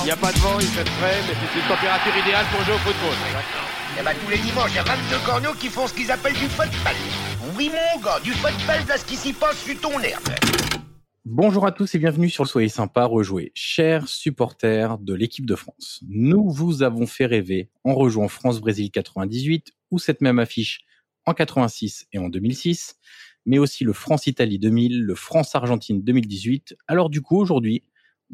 Il n'y a pas de vent, il fait frais, mais c'est une température idéale pour jouer au football. Eh ben, tous les dimanches, il y a 22 corneaux qui font ce qu'ils appellent du football. Oui, mon gars, du football, là, ce qui s'y passe sur ton herbe. Bonjour à tous et bienvenue sur le Soyez sympa rejouer. Chers supporters de l'équipe de France, nous vous avons fait rêver en rejouant France-Brésil 98 ou cette même affiche en 86 et en 2006, mais aussi le France-Italie 2000, le France-Argentine 2018. Alors du coup, aujourd'hui,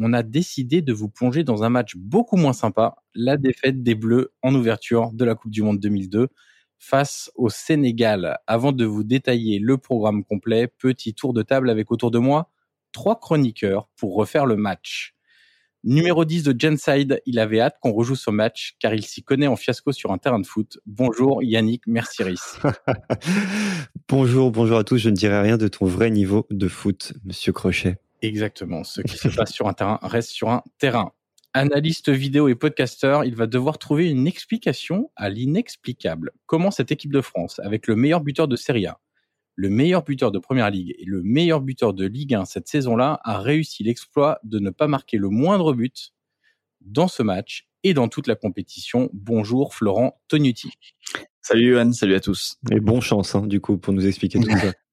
on a décidé de vous plonger dans un match beaucoup moins sympa, la défaite des Bleus en ouverture de la Coupe du Monde 2002 face au Sénégal. Avant de vous détailler le programme complet, petit tour de table avec autour de moi trois chroniqueurs pour refaire le match. Numéro 10 de Genside, il avait hâte qu'on rejoue ce match car il s'y connaît en fiasco sur un terrain de foot. Bonjour Yannick Mercieris. bonjour, bonjour à tous. Je ne dirai rien de ton vrai niveau de foot, monsieur Crochet. Exactement. Ce qui se passe sur un terrain reste sur un terrain. Analyste vidéo et podcasteur, il va devoir trouver une explication à l'inexplicable. Comment cette équipe de France, avec le meilleur buteur de Serie A, le meilleur buteur de Première Ligue et le meilleur buteur de Ligue 1 cette saison-là, a réussi l'exploit de ne pas marquer le moindre but dans ce match et dans toute la compétition? Bonjour Florent Tognuti. Salut Johan, salut à tous. Et bonne chance, hein, du coup, pour nous expliquer tout ça.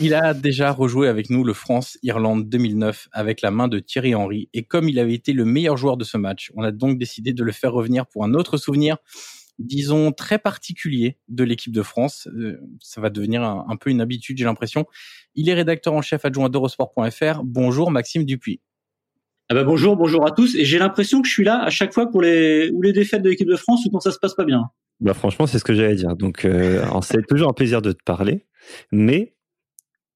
Il a déjà rejoué avec nous le France-Irlande 2009 avec la main de Thierry Henry. Et comme il avait été le meilleur joueur de ce match, on a donc décidé de le faire revenir pour un autre souvenir, disons, très particulier de l'équipe de France. Euh, ça va devenir un, un peu une habitude, j'ai l'impression. Il est rédacteur en chef adjoint d'Eurosport.fr. Bonjour Maxime Dupuis. Ah bah bonjour, bonjour à tous. Et j'ai l'impression que je suis là à chaque fois pour les ou les défaites de l'équipe de France ou quand ça se passe pas bien. Bah franchement, c'est ce que j'allais dire. Donc, euh, c'est toujours un plaisir de te parler, mais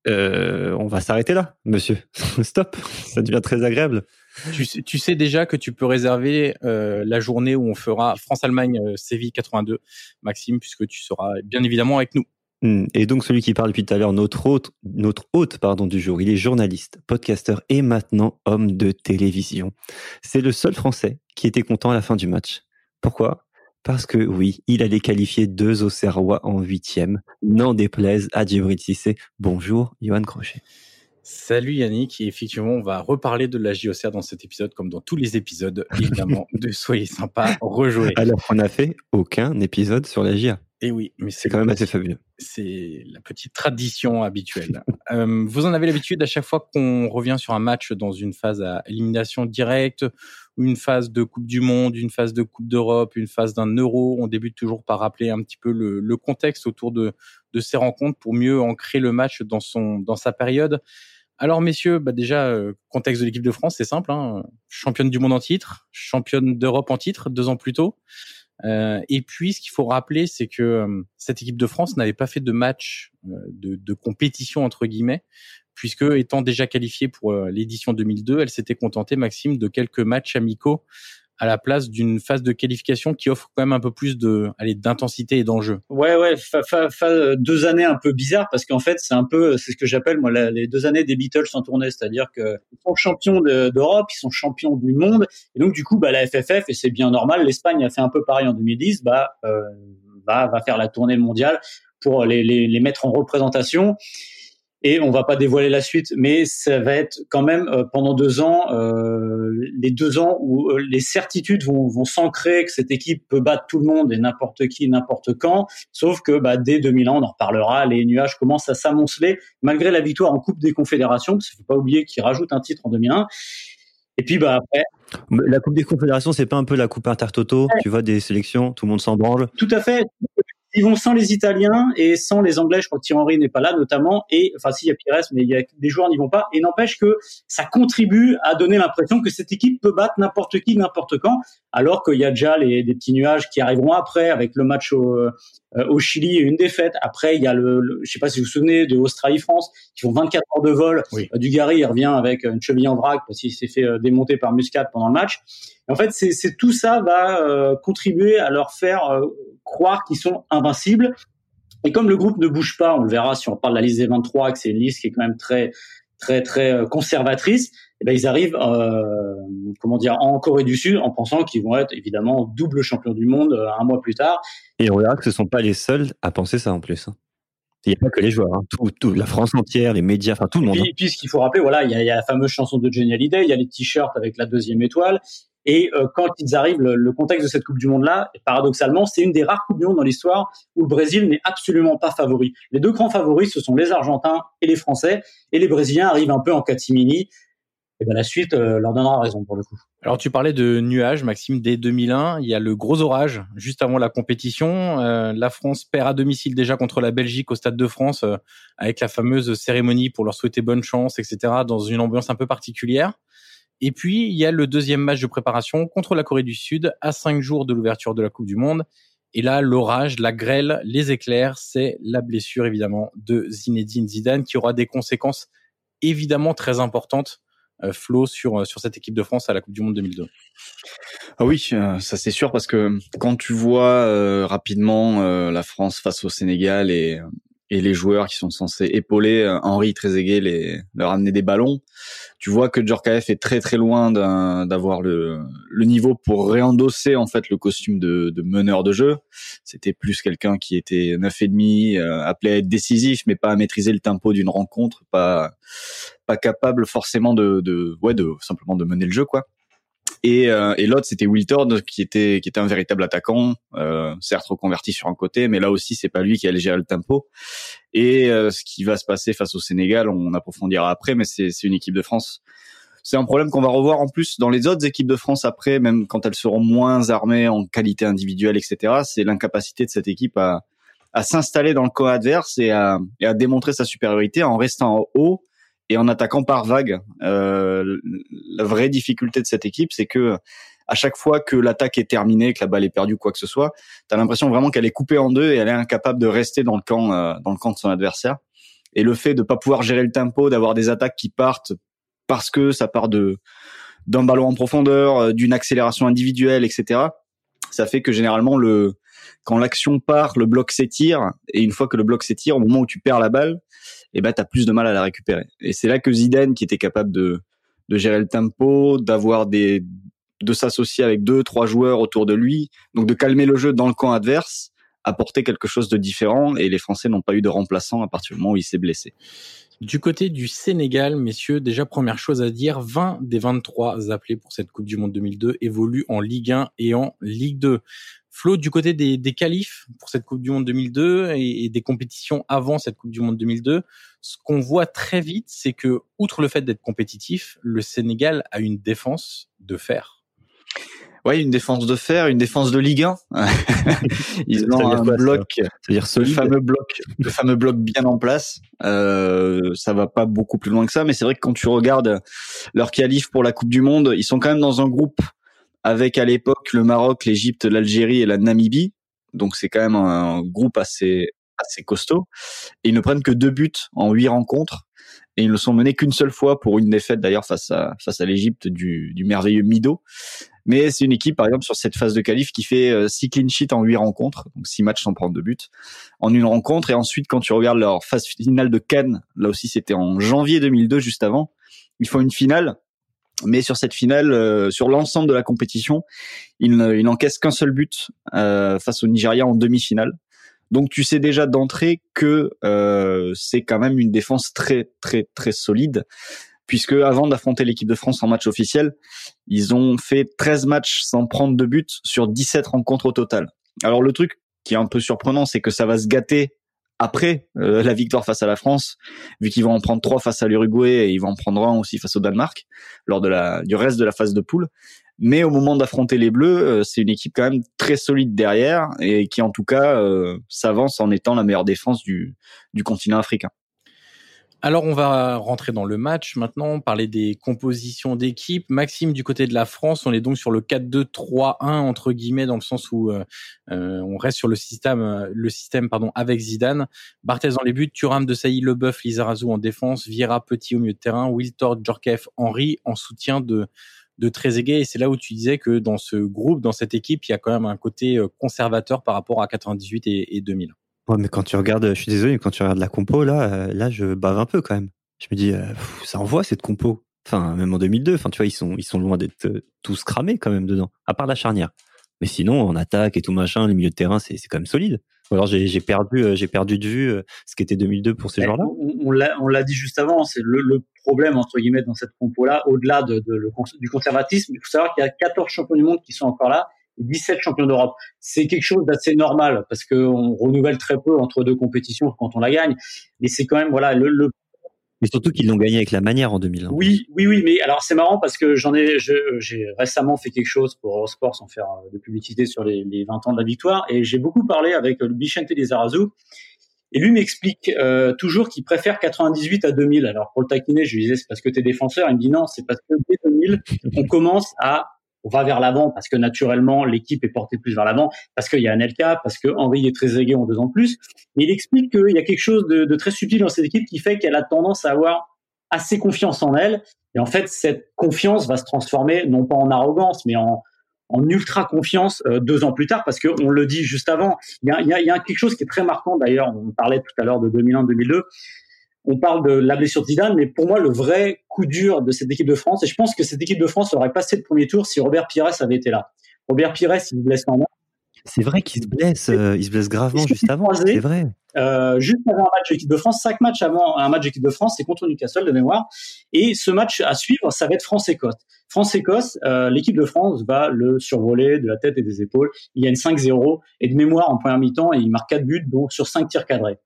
euh, on va s'arrêter là, monsieur. Stop, ça devient très agréable. Tu sais, tu sais déjà que tu peux réserver euh, la journée où on fera France-Allemagne euh, Séville 82, Maxime, puisque tu seras bien évidemment avec nous. Hmm. Et donc celui qui parle depuis tout à l'heure, notre hôte, notre hôte pardon du jour, il est journaliste, podcasteur et maintenant homme de télévision. C'est le seul Français qui était content à la fin du match. Pourquoi? Parce que oui, il allait qualifier deux Auxerrois en huitième. N'en déplaise à Djibril Cissé. Bonjour, Johan Crochet. Salut Yannick, et effectivement, on va reparler de la JOCR dans cet épisode, comme dans tous les épisodes, évidemment, de Soyez sympa, rejouer. Alors qu'on n'a fait aucun épisode sur la JA. Et oui, mais c'est quand même assez fabuleux. C'est la petite tradition habituelle. euh, vous en avez l'habitude à chaque fois qu'on revient sur un match dans une phase à élimination directe, une phase de Coupe du Monde, une phase de Coupe d'Europe, une phase d'un Euro. On débute toujours par rappeler un petit peu le, le contexte autour de, de ces rencontres pour mieux ancrer le match dans son dans sa période. Alors messieurs, bah déjà euh, contexte de l'équipe de France, c'est simple, hein, championne du monde en titre, championne d'Europe en titre deux ans plus tôt. Euh, et puis, ce qu'il faut rappeler, c'est que euh, cette équipe de France n'avait pas fait de match euh, de, de, compétition entre guillemets, puisque étant déjà qualifiée pour l'édition 2002, elle s'était contentée, Maxime, de quelques matchs amicaux à la place d'une phase de qualification qui offre quand même un peu plus de, allez, d'intensité et d'enjeu. Ouais, ouais, deux années un peu bizarres parce qu'en fait, c'est un peu, c'est ce que j'appelle moi les deux années des Beatles en tournée, c'est-à-dire que ils sont champions d'Europe, ils sont champions du monde, et donc du coup, bah la FFF et c'est bien normal, l'Espagne a fait un peu pareil en 2010, bah euh, va va faire la tournée mondiale pour les, les, les mettre en représentation et on va pas dévoiler la suite, mais ça va être quand même euh, pendant deux ans, euh, les deux ans où euh, les certitudes vont, vont s'ancrer que cette équipe peut battre tout le monde et n'importe qui, n'importe quand. Sauf que bah, dès 2000 ans, on en reparlera, les nuages commencent à s'amonceler malgré la victoire en Coupe des Confédérations, parce qu'il faut pas oublier qu'ils rajoutent un titre en 2001. Et puis bah après. La Coupe des Confédérations, c'est pas un peu la Coupe Intertoto, tu vois, des sélections, tout le monde s'en branle. Tout à fait ils vont sans les Italiens et sans les Anglais. Je crois que Thierry Henry n'est pas là, notamment. Et enfin, s'il y a Pires, mais il y a des joueurs n'y vont pas. Et n'empêche que ça contribue à donner l'impression que cette équipe peut battre n'importe qui, n'importe quand, alors qu'il y a déjà les, des petits nuages qui arriveront après, avec le match au, au Chili une défaite. Après, il y a le, le je sais pas si vous vous souvenez de Australie-France, qui font 24 heures de vol. Oui. Euh, Dugarry, il revient avec une cheville en vrac parce qu'il s'est fait euh, démonter par Muscat pendant le match. en fait, c'est tout ça va euh, contribuer à leur faire croire qu'ils sont invincibles. Et comme le groupe ne bouge pas, on le verra si on parle de la liste des 23, que c'est une liste qui est quand même très très très euh, conservatrice, eh ben ils arrivent euh, comment dire en Corée du Sud en pensant qu'ils vont être évidemment double champion du monde euh, un mois plus tard. Et on verra que ce sont pas les seuls à penser ça en plus. Hein. Il n'y a pas que les joueurs, hein. tout, tout, la France entière, les médias, enfin tout le monde. Et puis, hein. puis ce qu'il faut rappeler, voilà, il y, a, il y, a, la fameuse chanson de Johnny Hallyday, il y a les t-shirts avec la deuxième étoile, et euh, quand ils arrivent, le, contexte de cette Coupe du Monde-là, paradoxalement, c'est une des rares Coupes du Monde dans l'histoire où le Brésil n'est absolument pas favori. Les deux grands favoris, ce sont les Argentins et les Français, et les Brésiliens arrivent un peu en catimini. Et ben la suite euh, leur donnera raison pour le coup. Alors tu parlais de nuages, Maxime, dès 2001, il y a le gros orage juste avant la compétition. Euh, la France perd à domicile déjà contre la Belgique au Stade de France avec la fameuse cérémonie pour leur souhaiter bonne chance, etc. Dans une ambiance un peu particulière. Et puis, il y a le deuxième match de préparation contre la Corée du Sud à cinq jours de l'ouverture de la Coupe du Monde. Et là, l'orage, la grêle, les éclairs, c'est la blessure évidemment de Zinedine Zidane qui aura des conséquences évidemment très importantes, euh, Flo, sur, euh, sur cette équipe de France à la Coupe du Monde 2002. Ah oui, euh, ça c'est sûr parce que quand tu vois euh, rapidement la France face au Sénégal et et les joueurs qui sont censés épauler euh, Henri Trezeguet les leur amener des ballons. Tu vois que Djorkaeff est très très loin d'avoir le, le niveau pour réendosser en fait le costume de, de meneur de jeu. C'était plus quelqu'un qui était neuf et demi, euh, appelé à être décisif, mais pas à maîtriser le tempo d'une rencontre, pas pas capable forcément de, de ouais de simplement de mener le jeu quoi. Et, euh, et l'autre, c'était Wiltord, qui était qui était un véritable attaquant, euh, certes reconverti sur un côté, mais là aussi, c'est pas lui qui allait gérer le tempo. Et euh, ce qui va se passer face au Sénégal, on approfondira après, mais c'est une équipe de France. C'est un problème qu'on va revoir en plus dans les autres équipes de France après, même quand elles seront moins armées en qualité individuelle, etc. C'est l'incapacité de cette équipe à, à s'installer dans le camp adverse et à, et à démontrer sa supériorité en restant en haut et en attaquant par vague. Euh, la vraie difficulté de cette équipe, c'est que à chaque fois que l'attaque est terminée, que la balle est perdue, quoi que ce soit, tu as l'impression vraiment qu'elle est coupée en deux et elle est incapable de rester dans le camp, euh, dans le camp de son adversaire. Et le fait de pas pouvoir gérer le tempo, d'avoir des attaques qui partent parce que ça part de d'un ballon en profondeur, euh, d'une accélération individuelle, etc. Ça fait que généralement le quand l'action part, le bloc s'étire et une fois que le bloc s'étire, au moment où tu perds la balle, et eh ben t'as plus de mal à la récupérer. Et c'est là que Zidane, qui était capable de de gérer le tempo, d'avoir des de s'associer avec deux, trois joueurs autour de lui, donc de calmer le jeu dans le camp adverse, apporter quelque chose de différent. Et les Français n'ont pas eu de remplaçant à partir du moment où il s'est blessé. Du côté du Sénégal, messieurs, déjà première chose à dire, 20 des 23 appelés pour cette Coupe du Monde 2002 évoluent en Ligue 1 et en Ligue 2. Flo, du côté des, des qualifs pour cette Coupe du Monde 2002 et, et, des compétitions avant cette Coupe du Monde 2002, ce qu'on voit très vite, c'est que, outre le fait d'être compétitif, le Sénégal a une défense de fer. Oui, une défense de fer, une défense de Ligue 1. Ils ont un bloc, c'est-à-dire le fameux bloc, le fameux bloc bien en place. Euh, ça va pas beaucoup plus loin que ça, mais c'est vrai que quand tu regardes leur qualif pour la Coupe du Monde, ils sont quand même dans un groupe avec à l'époque le Maroc, l'Égypte, l'Algérie et la Namibie. Donc c'est quand même un groupe assez assez costaud. Et ils ne prennent que deux buts en huit rencontres. Et ils ne sont menés qu'une seule fois pour une défaite d'ailleurs face à face à l'Égypte du, du merveilleux Mido. Mais c'est une équipe, par exemple, sur cette phase de qualif qui fait 6 clean sheets en 8 rencontres, donc 6 matchs sans prendre de but, en une rencontre. Et ensuite, quand tu regardes leur phase finale de Cannes, là aussi c'était en janvier 2002, juste avant, ils font une finale mais sur cette finale, euh, sur l'ensemble de la compétition, il, n'encaisse qu'un seul but euh, face au Nigeria en demi-finale. Donc tu sais déjà d'entrée que euh, c'est quand même une défense très très très solide, puisque avant d'affronter l'équipe de France en match officiel, ils ont fait 13 matchs sans prendre de but sur 17 rencontres au total. Alors le truc qui est un peu surprenant, c'est que ça va se gâter après euh, la victoire face à la France, vu qu'ils vont en prendre trois face à l'Uruguay et ils vont en prendre un aussi face au Danemark lors de la du reste de la phase de poule. Mais au moment d'affronter les Bleus, euh, c'est une équipe quand même très solide derrière et qui en tout cas euh, s'avance en étant la meilleure défense du du continent africain. Alors on va rentrer dans le match maintenant, parler des compositions d'équipe. Maxime, du côté de la France, on est donc sur le 4-2-3-1 entre guillemets dans le sens où euh, euh, on reste sur le système, euh, le système pardon avec Zidane. Barthez dans les buts, Thuram, De Sailly, Leboeuf, Lizarazu en défense, Vieira, Petit au milieu de terrain, Wiltord, Djorkaeff, Henry en soutien de de Trezeguet. Et c'est là où tu disais que dans ce groupe, dans cette équipe, il y a quand même un côté conservateur par rapport à 98 et 2000. Ouais, mais quand tu regardes, je suis désolé, quand tu regardes la compo, là, euh, là, je bave un peu quand même. Je me dis, euh, ça envoie cette compo. Enfin, même en 2002, enfin, tu vois, ils sont, ils sont loin d'être euh, tous cramés quand même dedans, à part la charnière. Mais sinon, en attaque et tout machin, les milieux de terrain, c'est, quand même solide. Ou alors j'ai, perdu, j'ai perdu de vue ce qu'était 2002 pour ces joueurs-là. On, l'a, on l'a dit juste avant, c'est le, le, problème entre guillemets dans cette compo-là, au-delà de, du conservatisme. Il faut savoir qu'il y a 14 champions du monde qui sont encore là 17 champions d'Europe. C'est quelque chose d'assez normal parce qu'on renouvelle très peu entre deux compétitions quand on la gagne. Mais c'est quand même voilà le, le mais surtout qu'ils l'ont gagné avec la manière en 2001. Oui, oui, oui, mais alors c'est marrant parce que j'en ai, j'ai récemment fait quelque chose pour Eurosport sans faire de publicité sur les, les 20 ans de la victoire et j'ai beaucoup parlé avec le Bichente Lizarazu et lui m'explique euh, toujours qu'il préfère 98 à 2000. Alors pour le taquiner, je lui disais c'est parce que tu es défenseur. Il me dit non, c'est parce que dès 2000, on commence à on va vers l'avant parce que naturellement l'équipe est portée plus vers l'avant, parce qu'il y a un LK, parce que est très aigué en deux ans de plus. Mais il explique qu'il y a quelque chose de, très subtil dans cette équipe qui fait qu'elle a tendance à avoir assez confiance en elle. Et en fait, cette confiance va se transformer non pas en arrogance, mais en, ultra confiance euh, deux ans plus tard, parce que on le dit juste avant. Il y a, il y a quelque chose qui est très marquant d'ailleurs. On parlait tout à l'heure de 2001-2002 on parle de la blessure de Zidane, mais pour moi, le vrai coup dur de cette équipe de France, et je pense que cette équipe de France aurait passé le premier tour si Robert Pires avait été là. Robert Pires, il se blesse en C'est vrai qu'il se blesse, euh, il se blesse gravement juste avant. C'est vrai. Euh, juste avant un match d'équipe de France, cinq matchs avant un match d'équipe de France, c'est contre Newcastle de mémoire. Et ce match à suivre, ça va être France-Écosse. France-Écosse, euh, l'équipe de France va le survoler de la tête et des épaules. Il y a une 5-0 et de mémoire en première mi-temps et il marque quatre buts donc sur cinq tirs cadrés.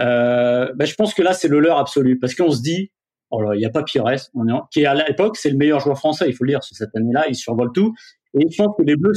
Euh, ben, je pense que là, c'est le leur absolu parce qu'on se dit, oh là, il n'y a pas Pires, on est qui à l'époque, c'est le meilleur joueur français, il faut le dire, sur cette année-là, il survole tout. Et je pense que les Bleus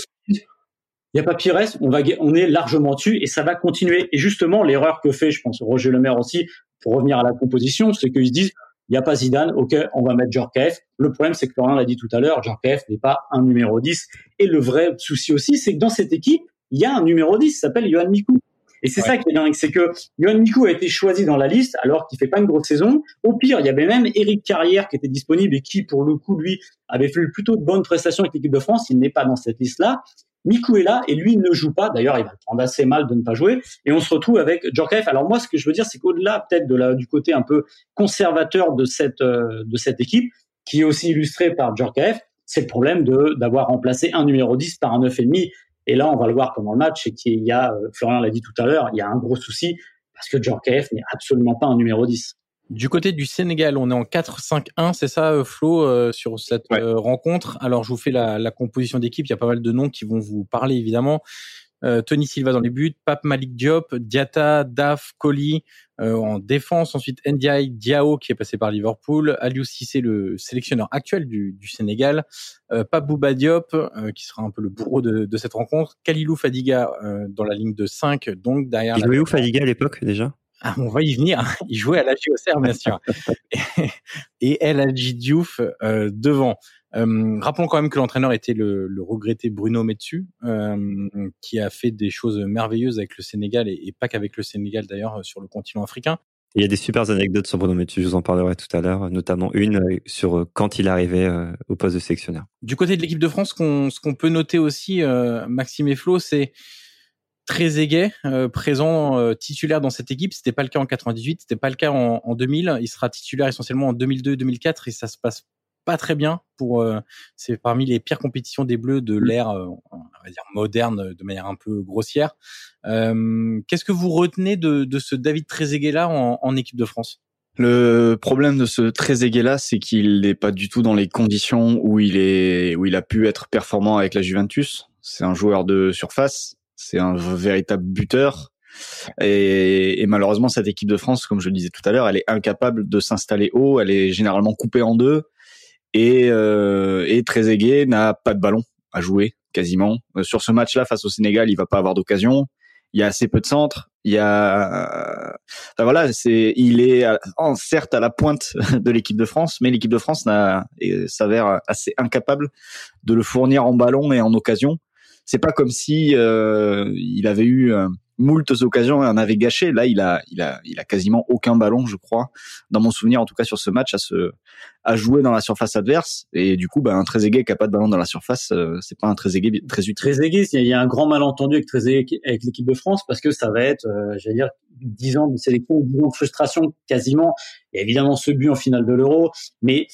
il n'y a pas Pires, on, va, on est largement dessus et ça va continuer. Et justement, l'erreur que fait, je pense, Roger Lemaire aussi, pour revenir à la composition, c'est qu'ils se disent, il n'y a pas Zidane, ok, on va mettre Djorkaeff. Le problème, c'est que Florian l'a dit tout à l'heure, Djorkaeff n'est pas un numéro 10. Et le vrai souci aussi, c'est que dans cette équipe, il y a un numéro 10, s'appelle Johan Mikou. Et c'est ça qui est dingue, c'est que Yohan Miku a été choisi dans la liste alors qu'il fait pas une grosse saison. Au pire, il y avait même Eric Carrière qui était disponible et qui, pour le coup, lui, avait fait plutôt de bonnes prestations avec l'équipe de France. Il n'est pas dans cette liste-là. Miku est là et lui ne joue pas. D'ailleurs, il va prendre assez mal de ne pas jouer. Et on se retrouve avec Djorkaeff. Alors moi, ce que je veux dire, c'est qu'au-delà peut-être de la, du côté un peu conservateur de cette, euh, de cette équipe, qui est aussi illustré par Djorkaeff, c'est le problème de d'avoir remplacé un numéro 10 par un 9,5 et là, on va le voir pendant le match, c'est qu'il y a, euh, Florian l'a dit tout à l'heure, il y a un gros souci parce que Djorkaeff n'est absolument pas un numéro 10. Du côté du Sénégal, on est en 4-5-1, c'est ça, euh, Flo, euh, sur cette rencontre? Alors, je vous fais la, la composition d'équipe. Il y a pas mal de noms qui vont vous parler, évidemment. Euh, Tony Silva dans les buts, Pape Malik Diop, Diata, Daf, Koli euh, en défense, ensuite Ndiaye Diao qui est passé par Liverpool, Aliou Cissé le sélectionneur actuel du, du Sénégal, euh, Pape Bouba Diop euh, qui sera un peu le bourreau de, de cette rencontre, Kalilou Fadiga dans la ligne de 5 donc derrière. Il jouait où Fadiga à l'époque déjà? Ah, on va y venir. Il jouait à la JOCR, bien sûr. et, El Hadji Diouf devant. Euh, rappelons quand même que l'entraîneur était le, le, regretté Bruno Metsu, euh, qui a fait des choses merveilleuses avec le Sénégal et, et pas qu'avec le Sénégal d'ailleurs sur le continent africain. Il y a des super anecdotes sur Bruno Metsu, je vous en parlerai tout à l'heure, notamment une sur quand il arrivait au poste de sélectionneur. Du côté de l'équipe de France, ce qu'on peut noter aussi, Maxime et Flo, c'est très aiguet, présent titulaire dans cette équipe. C'était pas le cas en 98, c'était pas le cas en, en 2000. Il sera titulaire essentiellement en 2002-2004 et ça se passe pas très bien pour euh, c'est parmi les pires compétitions des Bleus de mmh. l'ère euh, on va dire moderne de manière un peu grossière. Euh, qu'est-ce que vous retenez de, de ce David Trezeguet là en, en, équipe de France? Le problème de ce Trezeguet là, c'est qu'il n'est pas du tout dans les conditions où il est où il a pu être performant avec la Juventus. C'est un joueur de surface, c'est un véritable buteur. Et, et, malheureusement, cette équipe de France, comme je le disais tout à l'heure, elle est incapable de s'installer haut. Elle est généralement coupée en deux et, euh, et Trezeguet n'a pas de ballon à jouer quasiment. Euh, sur ce match-là face au Sénégal, il va pas avoir d'occasion. Il y a assez peu de centres. Il y a, voilà, c'est, il est en, certes à la pointe de l'équipe de France, mais l'équipe de France n'a, s'avère assez incapable de le fournir en ballon et en occasion. C'est pas comme si euh, il avait eu euh, moultes occasions et en avait gâché. Là, il a, il a, il a quasiment aucun ballon, je crois, dans mon souvenir, en tout cas sur ce match, à se, à jouer dans la surface adverse. Et du coup, bah, un Trezeguet qui a pas de ballon dans la surface, euh, c'est pas un Trezeguet très utile. Trezeguet, il y a un grand malentendu avec Trezeguet avec l'équipe de France parce que ça va être, euh, j'allais dire, 10 ans de sélection, 10 ans de frustration quasiment. Et évidemment ce but en finale de l'Euro, mais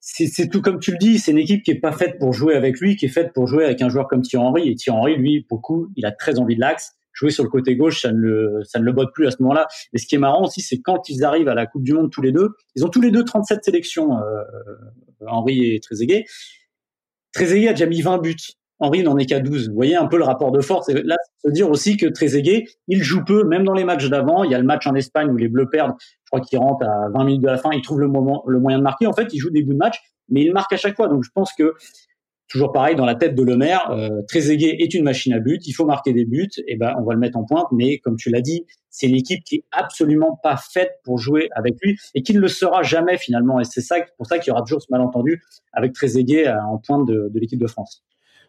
c'est tout comme tu le dis, c'est une équipe qui est pas faite pour jouer avec lui, qui est faite pour jouer avec un joueur comme Thierry Henry. Et Thierry Henry, lui, pour le coup, il a très envie de l'axe jouer sur le côté gauche, ça ne le, ça ne le botte plus à ce moment-là. Mais ce qui est marrant aussi, c'est quand ils arrivent à la Coupe du Monde tous les deux, ils ont tous les deux 37 sélections, euh, Henri et Trezeguet. Trezeguet a déjà mis 20 buts. Henri n'en est qu'à 12. Vous voyez un peu le rapport de force. Et là, se dire aussi que Trezeguet, il joue peu, même dans les matchs d'avant. Il y a le match en Espagne où les Bleus perdent. Je crois qu'il rentre à 20 minutes de la fin. Il trouve le moment, le moyen de marquer. En fait, il joue des bouts de match, mais il marque à chaque fois. Donc, je pense que toujours pareil dans la tête de Lemaire, euh, Trezeguet est une machine à but, il faut marquer des buts, et ben on va le mettre en pointe, mais comme tu l'as dit, c'est une équipe qui est absolument pas faite pour jouer avec lui et qui ne le sera jamais finalement, et c'est ça pour ça qu'il y aura toujours ce malentendu avec Trezeguet euh, en pointe de, l'équipe de France.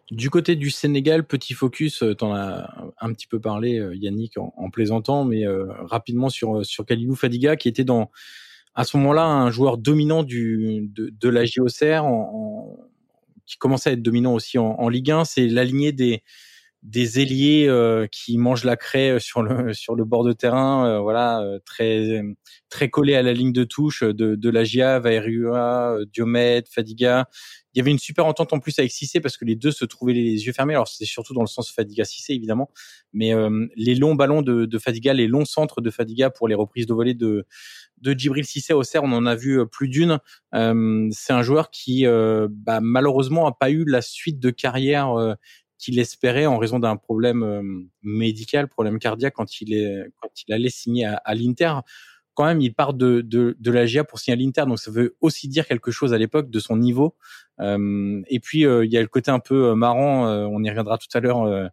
Du côté du Sénégal, petit focus, euh, tu en as un petit peu parlé, euh, Yannick, en, plaisantant, mais rapidement sur Kalilou Fadiga, qui était dans à ce moment-là un joueur dominant de, la JOCR en qui commençait à être dominant aussi en, Ligue 1, c'est l'aligné des des ailiers euh, qui mangent la craie sur le sur le bord de terrain, euh, voilà, euh, très très collé à la ligne de touche de de la GIA, Vairua, Diomède, Fadiga. Il y avait une super entente en plus avec Cissé parce que les deux se trouvaient les yeux fermés. Alors c'est surtout dans le sens Fadiga Cissé évidemment, mais les longs ballons de, de Fadiga, les longs centres de Fadiga pour les reprises de volée de de Djibril Cissé au CER, on en a vu plus d'une. c'est un joueur qui bah, malheureusement a pas eu la suite de carrière qu'il espérait en raison d'un problème euh, médical, problème cardiaque quand il est quand il allait signer à, à l'Inter. Quand même, il part de, de, de la GIA pour signer à l'Inter, donc ça veut aussi dire quelque chose à l'époque de son niveau. Euh, et puis euh, il y a le côté un peu marrant, on y reviendra tout à l'heure,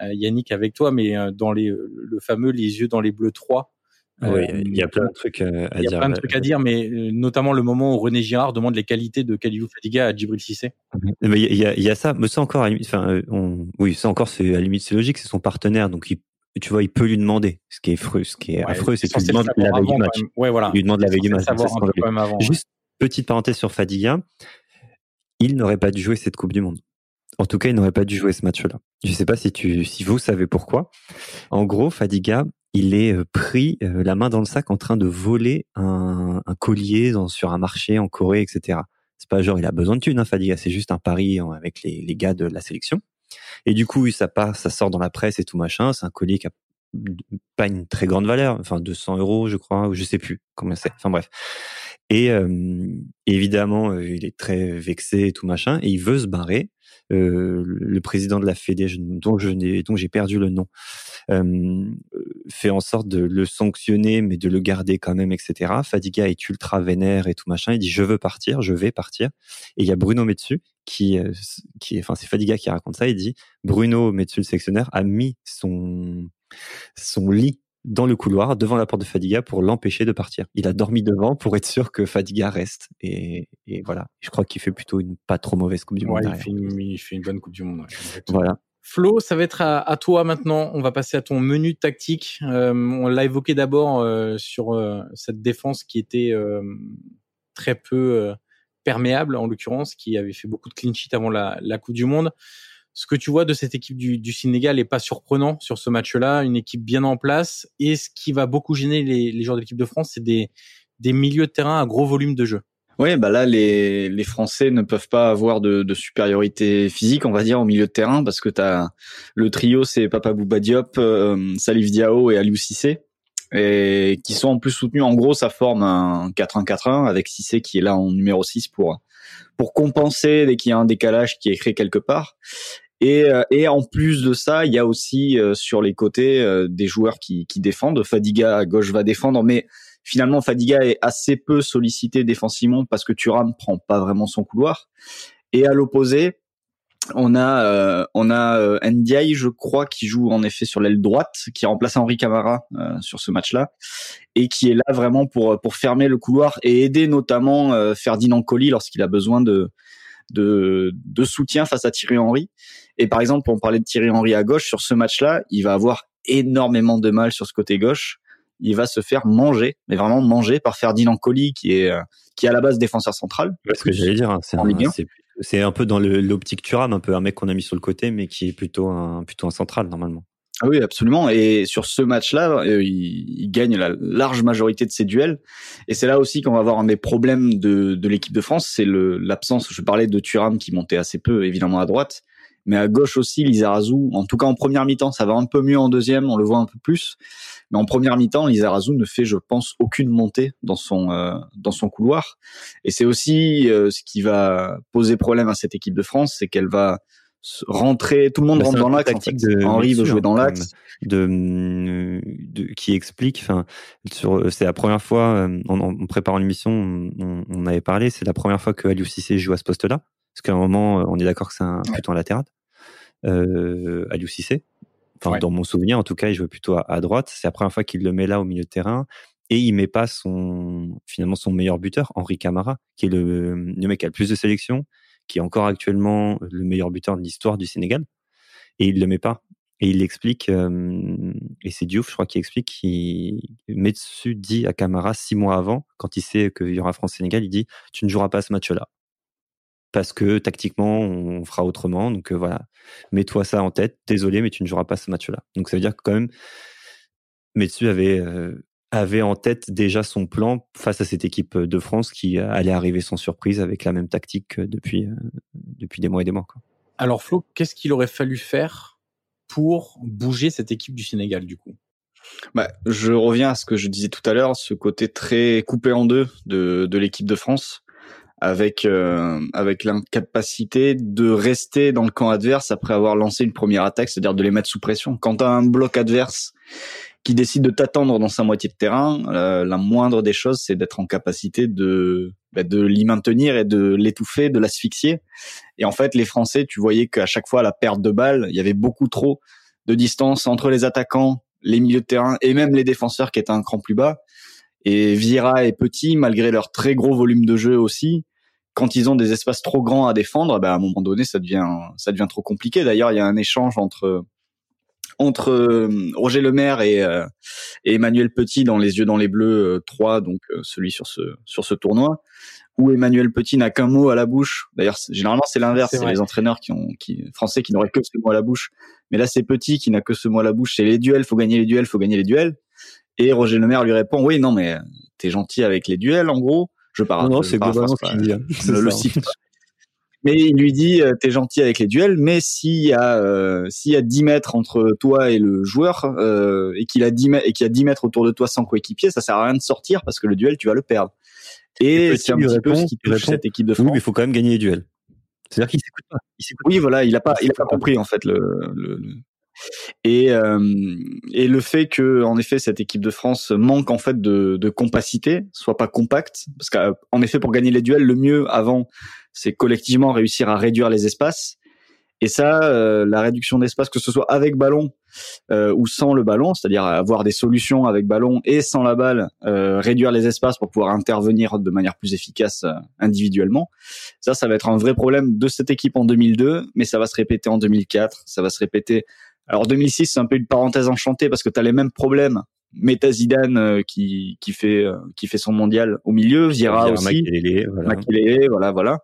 Yannick avec toi, mais dans les le fameux les yeux dans les bleus 3, oui, euh, il y a plein de trucs à, dire. Il y a plein de trucs à dire, mais euh, notamment le moment où René Girard demande les qualités de Kalilou Fadiga à Djibril Cissé. Mais il y a, il y a ça, mais ça encore, enfin, euh, on, oui, ça encore, c'est à la limite, c'est logique, c'est son partenaire, donc il, tu vois, il peut lui demander. Ce qui est affreux, ce qui est affreux, c'est qu'il lui demande la veille du match. Ouais, voilà. Il lui demande la veille du match. Juste petite parenthèse sur Fadiga, il n'aurait pas dû jouer cette Coupe du Monde. En tout cas, il n'aurait pas dû jouer ce match-là. Je ne sais pas si tu, si vous savez pourquoi. En gros, Fadiga, il est euh, pris euh, la main dans le sac en train de voler un, collier sur un marché en Corée, etc. C'est pas genre il a besoin de thunes, hein, Fadiga, c'est juste un pari avec les, les, gars de la sélection. Et du coup, ça part, ça sort dans la presse et tout machin. C'est un collier qui a pas une très grande valeur, enfin 200 euros, je crois, ou je sais plus combien c'est. Enfin bref. Et euh, évidemment, il est très vexé et tout machin, et il veut se barrer. Euh, le président de la Fédé, dont je dont j'ai perdu le nom, euh, fait en sorte de le sanctionner, mais de le garder quand même, etc. Fadiga est ultra vénère et tout machin. Il dit je veux partir, je vais partir. Et il y a Bruno Metsu qui, euh, qui, enfin c'est Fadiga qui raconte ça. Il dit Bruno Metsu, le sectionnaire, a mis son son lit dans le couloir devant la porte de Fadiga pour l'empêcher de partir. Il a dormi devant pour être sûr que Fadiga reste. Et, et voilà. Je crois qu'il fait plutôt une pas trop mauvaise Coupe du Monde. il, fait une, il fait, une, bonne Coupe du Monde. voilà. Flo, ça va être à, toi maintenant. On va passer à ton menu tactique. Euh, on l'a évoqué d'abord euh, sur euh, cette défense qui était très peu perméable, en l'occurrence, qui avait fait beaucoup de clean sheet avant la, Coupe du Monde. Ce que tu vois de cette équipe du, Sénégal est pas surprenant sur ce match-là. Une équipe bien en place. Et ce qui va beaucoup gêner les, les joueurs de l'équipe de France, c'est des, des milieux de terrain à gros volume de jeu. Oui, bah là, les, les Français ne peuvent pas avoir de, de, supériorité physique, on va dire, au milieu de terrain, parce que t'as le trio, c'est Papa Bouba Diop, euh, Salif Diao et Aliou Cissé, et qui sont en plus soutenus. En gros, ça forme un 4-1-4-1 avec Cissé qui est là en numéro 6 pour pour compenser dès qu'il y a un décalage qui est créé quelque part. Et, euh, et en plus de ça, il y a aussi euh, sur les côtés des joueurs qui, qui défendent. Fadiga à gauche va défendre, mais Finalement, Fadiga est assez peu sollicité défensivement parce que Thuram prend pas vraiment son couloir. Et à l'opposé, on a euh, on a euh, Ndiaye, je crois, qui joue en effet sur l'aile droite, qui remplace Henri Camara euh, sur ce match-là, et qui est là vraiment pour pour fermer le couloir et aider notamment euh, Ferdinand Colli lorsqu'il a besoin de, de de soutien face à Thierry Henry. Et par exemple, on parlait de Thierry Henry à gauche sur ce match-là, il va avoir énormément de mal sur ce côté gauche il va se faire manger, mais vraiment manger par Ferdinand Colli, qui est euh, qui est à la base défenseur central. C'est ce que j'allais dire. Hein, c'est un, peu dans l'optique Thuram, un peu un mec qu'on a mis sur le côté, mais qui est plutôt un plutôt un central normalement. Ah oui, absolument. Et sur ce match-là, euh, il, gagne la large majorité de ses duels. Et c'est là aussi qu'on va avoir un des problèmes de, de l'équipe de France, c'est l'absence. Je parlais de Thuram qui montait assez peu, évidemment à droite, mais à gauche aussi, Lizarazu. En tout cas, en première mi-temps, ça va un peu mieux en deuxième, on le voit un peu plus. Mais en première mi-temps, Lizarazu ne fait, je pense, aucune montée dans son euh, dans son couloir. Et c'est aussi euh, ce qui va poser problème à cette équipe de France, c'est qu'elle va rentrer, tout le monde rentre dans l'axe. En fait. Henri veut jouer dans l'axe. De, de, qui explique, enfin, sur, c'est la première fois, euh, en, en préparant l'émission, on, on, avait parlé, c'est la première fois que Aliou Cissé joue à ce poste-là. Parce qu'à un moment, on est d'accord que c'est un plutôt un latéral. Euh, Aliou Cissé. Enfin, dans mon souvenir, en tout cas, il joue plutôt à, droite. C'est la première fois qu'il le met là au milieu de terrain. Et il met pas son, finalement, son meilleur buteur, Henri Camara, qui est le, le mec qui a le plus de sélections, qui est encore actuellement le meilleur buteur de l'histoire du Sénégal. Et il le met pas. Et il l'explique, euh, et c'est Diouf, je crois, qui explique, qui dessus dit à Camara six mois avant, quand il sait qu'il y aura France-Sénégal, il dit Tu ne joueras pas ce match-là. Parce que tactiquement, on fera autrement. Donc euh, voilà, mets-toi ça en tête. Désolé, mais tu ne joueras pas ce match-là. Donc ça veut dire que quand même, Metsu avait euh, avait en tête déjà son plan face à cette équipe de France qui allait arriver sans surprise avec la même tactique depuis depuis des mois et des mois. Quoi. Alors Flo, qu'est-ce qu'il aurait fallu faire pour bouger cette équipe du Sénégal du coup? Bah, je reviens à ce que je disais tout à l'heure, ce côté très coupé en deux de, de l'équipe de France, avec euh, avec l'incapacité de rester dans le camp adverse après avoir lancé une première attaque, c'est-à-dire de les mettre sous pression. Quand tu as un bloc adverse qui décide de t'attendre dans sa moitié de terrain, euh, la moindre des choses, c'est d'être en capacité de bah, de l'y maintenir et de l'étouffer, de l'asphyxier. Et en fait, les Français, tu voyais qu'à chaque fois, la perte de balle, il y avait beaucoup trop de distance entre les attaquants, les milieux de terrain et même les défenseurs qui étaient un cran plus bas. Et Vira est petit, malgré leur très gros volume de jeu aussi. Quand ils ont des espaces trop grands à défendre, bah, à un moment donné, ça devient, ça devient trop compliqué. D'ailleurs, il y a un échange entre entre euh, Roger Lemaire et, euh, et Emmanuel Petit dans Les Yeux dans les Bleus 3, euh, donc celui sur ce sur ce tournoi, où Emmanuel Petit n'a qu'un mot à la bouche. D'ailleurs, généralement c'est l'inverse, c'est les entraîneurs qui ont qui français qui n'auraient que ce mot à la bouche, mais là c'est Petit qui n'a que ce mot à la bouche. C'est les duels, faut gagner les duels, faut gagner les duels. Et Roger Lemaire lui répond oui non mais t'es gentil avec les duels en gros. Je parle. Non, c'est globalement ce qu'il dit. Hein. Le, le mais il lui dit euh, t'es gentil avec les duels, mais s'il y a euh, s'il y a 10 mètres entre toi et le joueur euh, et qu'il a 10 mètres et qu'il y a 10 mètres autour de toi sans coéquipier, ça sert à rien de sortir parce que le duel tu vas le perdre. Et c'est un petit peu ce qui touche cette équipe de France. Oui, mais il faut quand même gagner les duels. C'est-à-dire qu'il s'écoute pas. oui, voilà, il a pas, il a pas compris en fait le, le, et euh, et le fait que en effet cette équipe de France manque en fait de, de compacité, soit pas compacte, parce qu'en effet pour gagner les duels, le mieux avant c'est collectivement réussir à réduire les espaces. Et ça, euh, la réduction d'espace, que ce soit avec ballon euh, ou sans le ballon, c'est-à-dire avoir des solutions avec ballon et sans la balle, euh, réduire les espaces pour pouvoir intervenir de manière plus efficace individuellement. Ça, ça va être un vrai problème de cette équipe en 2002, mais ça va se répéter en 2004, ça va se répéter. Alors 2006, c'est un peu une parenthèse enchantée parce que tu as les mêmes problèmes t'as Zidane qui qui fait qui fait son mondial au milieu, Vieira aussi, voilà. voilà voilà.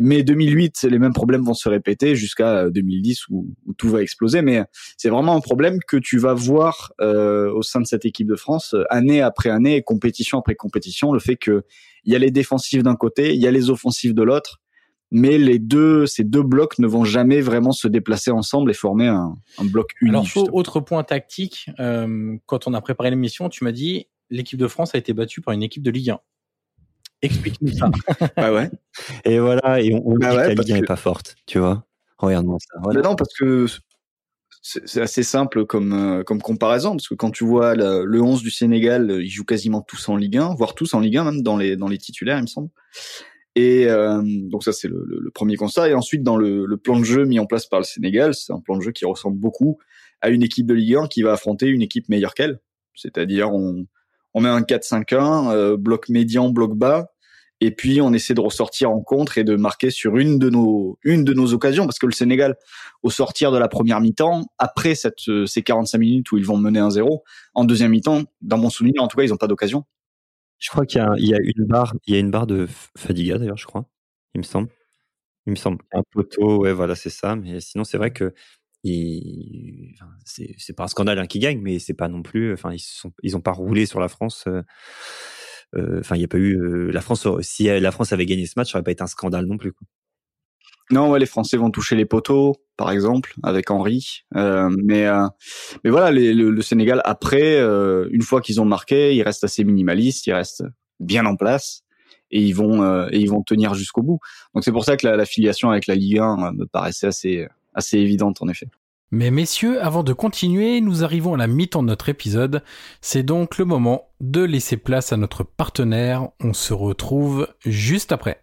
Mais 2008, les mêmes problèmes vont se répéter jusqu'à 2010 euh, où, où, tout va exploser. Mais c'est vraiment un problème que tu vas voir euh, au sein de cette équipe de France euh, année après année, compétition après compétition. Le fait que il y a les défensifs d'un côté, il y a les offensifs de l'autre, mais les deux, ces deux blocs ne vont jamais vraiment se déplacer ensemble et former un, un bloc unique. Alors, autre point tactique, euh, quand on a préparé l'émission, tu m'as dit l'équipe de France a été battue par une équipe de Ligue 1. Explique-nous ça. bah ouais. Et voilà, et on, on bah dit que la Ligue 1 n'est pas forte, tu vois. Regarde-moi ça. Voilà. non, parce que c'est assez simple comme euh, comme comparaison parce que quand tu vois le, le 11 du Sénégal, ils jouent quasiment tous en Ligue 1, voire tous en Ligue 1 même dans les dans les titulaires, il me semble. Et euh, donc ça c'est le, le, premier constat. Et ensuite dans le, le, plan de jeu mis en place par le Sénégal, c'est un plan de jeu qui ressemble beaucoup à une équipe de Ligue 1 qui va affronter une équipe meilleure qu'elle. C'est-à-dire on on met un 4-5-1, euh, bloc médian, bloc bas, et puis on essaie de ressortir en contre et de marquer sur une de nos une de nos occasions parce que le Sénégal au sortir de la première mi-temps après cette ces 45 minutes où ils vont mener un 0 en deuxième mi-temps dans mon souvenir en tout cas ils ont pas d'occasion. Je crois qu'il y y a une barre il y a une barre de Fadiga d'ailleurs je crois il me semble il me semble un poteau ouais voilà c'est ça mais sinon c'est vrai que c'est pas un scandale hein, qui gagne, mais c'est pas non plus. Enfin, ils sont, ils ont pas roulé sur la France. Euh, euh, enfin, il y a pas eu euh, la France. Si la France avait gagné ce match, ça aurait pas été un scandale non plus. Quoi. Non, ouais, les Français vont toucher les poteaux, par exemple, avec Henri. Euh, mais mais voilà, le, le, Sénégal après, une fois qu'ils ont marqué, ils restent assez minimalistes, ils restent bien en place et ils vont et ils vont tenir jusqu'au bout. Donc c'est pour ça que la, filiation avec la Ligue 1 me paraissait assez assez évidente en effet. Mais messieurs, avant de continuer, nous arrivons à la mi-temps de notre épisode. C'est donc le moment de laisser place à notre partenaire. On se retrouve juste après.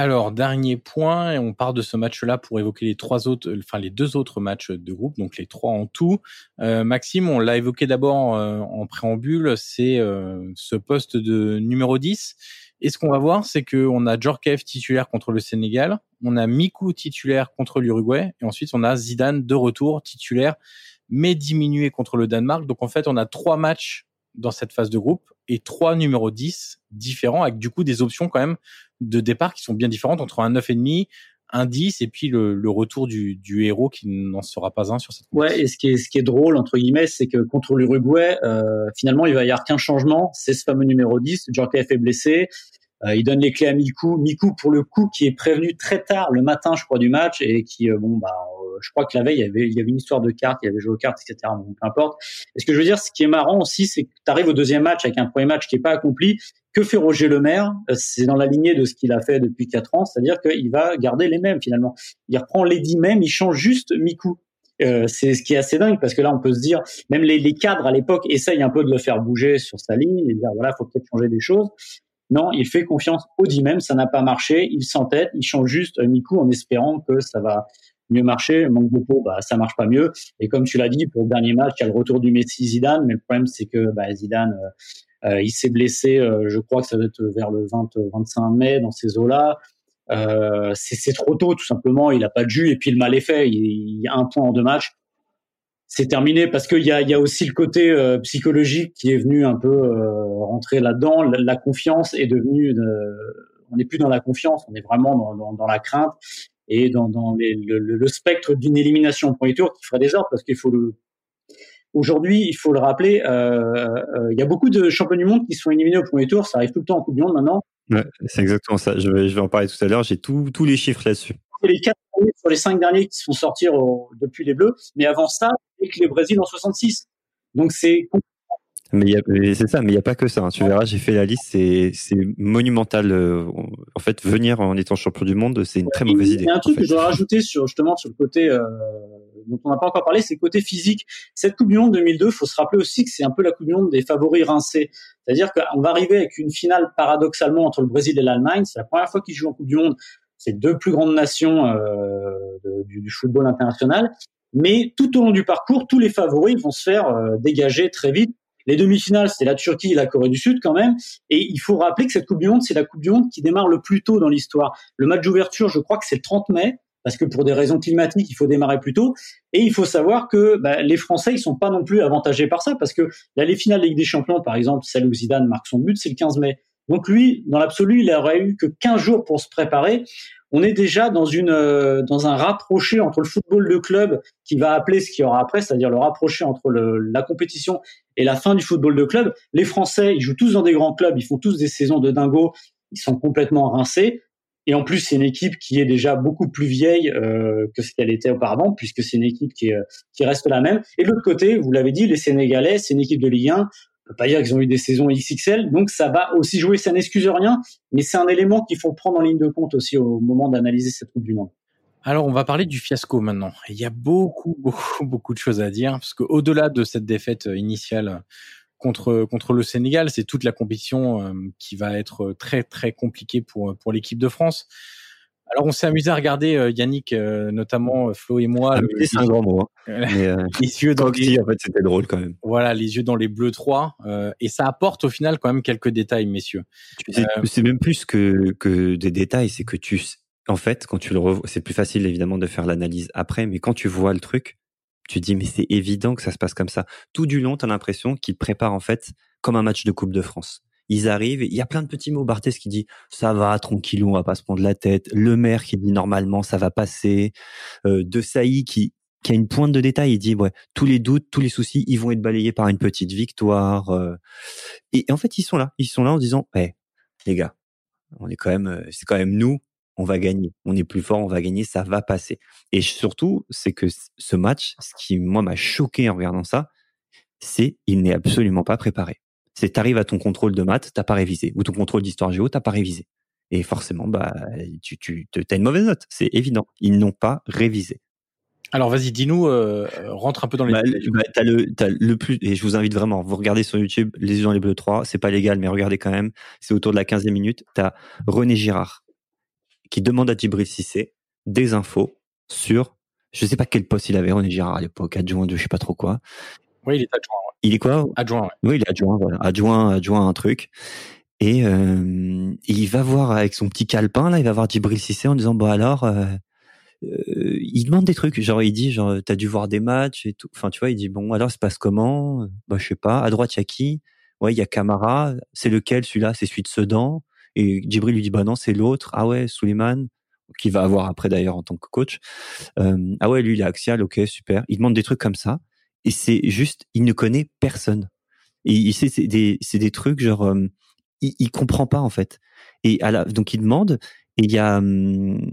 Alors, dernier point, on part de ce match-là pour évoquer les trois autres, enfin les deux autres matchs de groupe, donc les trois en tout. Euh, Maxime, on l'a évoqué d'abord euh, en préambule, c'est euh, ce poste de numéro 10. Et ce qu'on va voir, c'est qu'on a Djorkaeff titulaire contre le Sénégal, on a Miku titulaire contre l'Uruguay, et ensuite on a Zidane de retour titulaire, mais diminué contre le Danemark. Donc en fait, on a trois matchs dans cette phase de groupe et trois numéros 10 différents avec du coup des options quand même de départ qui sont bien différentes entre un 9,5, un 10 et puis le, le retour du, du, héros qui n'en sera pas un sur cette Ouais, et ce qui est, ce qui est drôle, entre guillemets, c'est que contre l'Uruguay, euh, finalement, il va y avoir qu'un changement, c'est ce fameux numéro 10, Djorkaeff est blessé, il donne les clés à Miku, Miku pour le coup qui est prévenu très tard le matin, je crois, du match et qui, euh, bon, bah, je crois que la veille, il y avait, il y avait une histoire de cartes, il y avait joué aux cartes, etc. Bon, peu importe. Et ce que je veux dire, ce qui est marrant aussi, c'est que tu arrives au deuxième match avec un premier match qui est pas accompli. Que fait Roger Lemaire? C'est dans la lignée de ce qu'il a fait depuis quatre ans, c'est-à-dire qu'il va garder les mêmes finalement. Il reprend les dix mêmes, il change juste Miku. Euh, c'est ce qui est assez dingue parce que là on peut se dire même les, les cadres à l'époque essayent un peu de le faire bouger sur sa ligne et dire voilà faut peut-être changer des choses non il fait confiance au dit même ça n'a pas marché il s'entête il change juste Miku en espérant que ça va mieux marcher. Manque de peau, bah, ça marche pas mieux. Et comme tu l'as dit, pour le dernier match, il y a le retour du Messi Zidane, mais le problème, c'est que bah, Zidane, euh, euh il s'est blessé, euh, je crois que ça va être vers le 20, 25 mai dans ces eaux-là. Euh, c'est trop tôt, tout simplement. Il a pas de jus et puis le mal est fait. Il, y a un point en deux matchs. C'est terminé parce qu'il y a, y a aussi le côté euh, psychologique qui est venu un peu euh, rentrer là-dedans. La, confiance est devenue, on n'est plus dans la confiance, on est vraiment dans, dans, dans la crainte et dans, dans les, le, le, spectre d'une élimination au premier tour qui ferait des ordres parce qu'il faut le Aujourd'hui, il faut le rappeler, euh, il y a beaucoup de champions du monde qui sont éliminés au premier tour. Ça arrive tout le temps en Coupe du Monde maintenant. Ouais, c'est exactement ça. Je vais, je vais en parler tout à l'heure. J'ai tous les chiffres là-dessus. Les quatre sur les cinq derniers qui se font sortir depuis les Bleus. Mais avant ça, avec les Brésil en 66. Donc c'est mais, c'est ça, mais il n'y a pas que ça. Hein. Tu verras, j'ai fait la liste, c'est, monumental. Euh, en fait, venir en étant champion du monde, c'est une très mauvaise idée. Il y a un truc que je dois rajouter sur justement sur le côté euh, dont on n'a pas encore parlé, c'est le côté physique. Cette Coupe du Monde 2002, faut se rappeler aussi que c'est un peu la Coupe du Monde des favoris rincés. C'est-à-dire qu'on va arriver avec une finale paradoxalement entre le Brésil et l'Allemagne. C'est la première fois qu'ils jouent en Coupe du Monde. C'est deux plus grandes nations euh, du, du, football international. Mais tout au long du parcours, tous les favoris vont se faire euh, dégager très vite les demi-finales, c'est la Turquie et la Corée du Sud quand même. Et il faut rappeler que cette Coupe du Monde, c'est la Coupe du Monde qui démarre le plus tôt dans l'histoire. Le match d'ouverture, je crois que c'est le 30 mai, parce que pour des raisons climatiques, il faut démarrer plus tôt. Et il faut savoir que bah, les Français, ils sont pas non plus avantagés par ça, parce que finales de Ligue des Champions, par exemple, celle où Zidane marque son but, c'est le 15 mai. Donc lui, dans l'absolu, il aurait eu que 15 jours pour se préparer on est déjà dans une euh, dans un rapproché entre le football de club qui va appeler ce qu'il y aura après, c'est-à-dire le rapproché entre la compétition et la fin du football de club. Les Français, ils jouent tous dans des grands clubs, ils font tous des saisons de dingo, ils sont complètement rincés. Et en plus, c'est une équipe qui est déjà beaucoup plus vieille euh, que ce qu'elle était auparavant, puisque c'est une équipe qui, qui reste la même. Et de l'autre côté, vous l'avez dit, les Sénégalais, c'est une équipe de Ligue 1 peut pas dire qu'ils ont eu des saisons XXL, donc ça va aussi jouer, ça n'excuse rien, mais c'est un élément qu'il faut prendre en ligne de compte aussi au moment d'analyser cette Coupe du Monde. Alors, on va parler du fiasco maintenant. Il y a beaucoup, beaucoup, beaucoup de choses à dire, parce qu'au-delà de cette défaite initiale contre contre le Sénégal, c'est toute la compétition euh, qui va être très, très compliquée pour pour l'équipe de France. Alors on s'est amusé à regarder euh, Yannick, euh, notamment euh, Flo et moi. c'est un grand mot. Hein. les yeux dans les... en fait, c'était drôle quand même. Voilà, les yeux dans les bleus 3. et ça apporte au final quand même quelques détails, messieurs. C'est même plus que, que des détails, c'est que tu... En fait, quand tu le revois, c'est plus facile évidemment de faire l'analyse après, mais quand tu vois le truc, tu dis mais c'est évident que ça se passe comme ça. Tout du long, tu as l'impression qu'il prépare en fait comme un match de Coupe de France. Ils arrivent, il y a plein de petits mots. Barthès qui dit ça va, tranquillou, on va pas se prendre la tête. Le maire qui dit normalement ça va passer. Euh, de Saï qui qui a une pointe de détail, il dit ouais, tous les doutes, tous les soucis, ils vont être balayés par une petite victoire. Euh. Et, en fait, ils sont là, ils sont là en disant, eh, les gars, on est quand même, euh, c'est quand même nous, on va gagner, on est plus fort, on va gagner, ça va passer. Et surtout, c'est que ce match, ce qui moi m'a choqué en regardant ça, c'est il n'est absolument pas préparé c'est t'arrives à ton contrôle de maths, t'as pas révisé, ou ton contrôle d'histoire géo, t'as pas révisé. Et forcément, bah, tu, tu as une mauvaise note, c'est évident. Ils n'ont pas révisé. Alors vas-y, dis-nous, euh, rentre un peu dans les. Bah, bah, t'as le, as le plus, et je vous invite vraiment, vous regardez sur YouTube Les yeux dans les bleus 3, c'est pas légal, mais regardez quand même, c'est autour de la 15e minute, t'as René Girard qui demande à Djibril Cissé des infos sur, je sais pas quel poste il avait, René Girard à l'époque, adjoint de je sais pas trop quoi. Oui, il est adjoint. Il est quoi? Adjoint. Oui, il est adjoint, voilà. adjoint, adjoint un truc. Et euh, il va voir avec son petit calepin là, il va voir Djibril Cissé en disant bon alors, euh, euh, il demande des trucs, genre il dit genre t'as dû voir des matchs et tout. Enfin tu vois, il dit bon alors ça se passe comment? Bah je sais pas. À droite il y a qui? Ouais il y a Camara. C'est lequel celui-là? C'est celui de Sedan. Et Djibril lui dit bah non c'est l'autre. Ah ouais Suleiman qui va avoir après d'ailleurs en tant que coach. Euh, ah ouais lui il est axial. Ok super. Il demande des trucs comme ça et c'est juste, il ne connaît personne. Et c'est des, des trucs genre, euh, il, il, comprend pas en fait. Et à la, donc il demande, et il y a hum,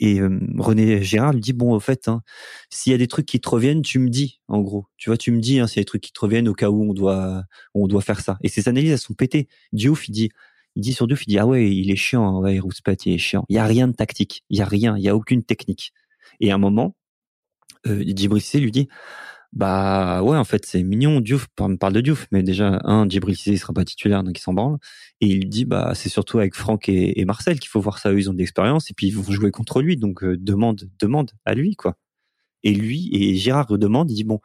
et hum, René Gérard lui dit bon au fait, hein, s'il y a des trucs qui te reviennent, tu me dis en gros. Tu vois, tu me dis hein, s'il y a des trucs qui te reviennent au cas où on doit on doit faire ça. Et ses analyses elles sont pétées. Diouf il dit il dit sur Diouf il dit ah ouais il est chiant, ouais Rouspette il est chiant. Il y a rien de tactique, il y a rien, il y a aucune technique. Et à un moment, euh, Djibril lui dit bah ouais, en fait, c'est mignon. Diouf me parle de Diouf, mais déjà, un, Djibril Cissé, il sera pas titulaire, donc il s'en branle. Et il dit, bah c'est surtout avec Franck et, Marcel qu'il faut voir ça. Eux, ils ont de l'expérience, et puis ils vont jouer contre lui, donc euh, demande, demande à lui, quoi. Et lui, et Gérard demande, il dit, bon,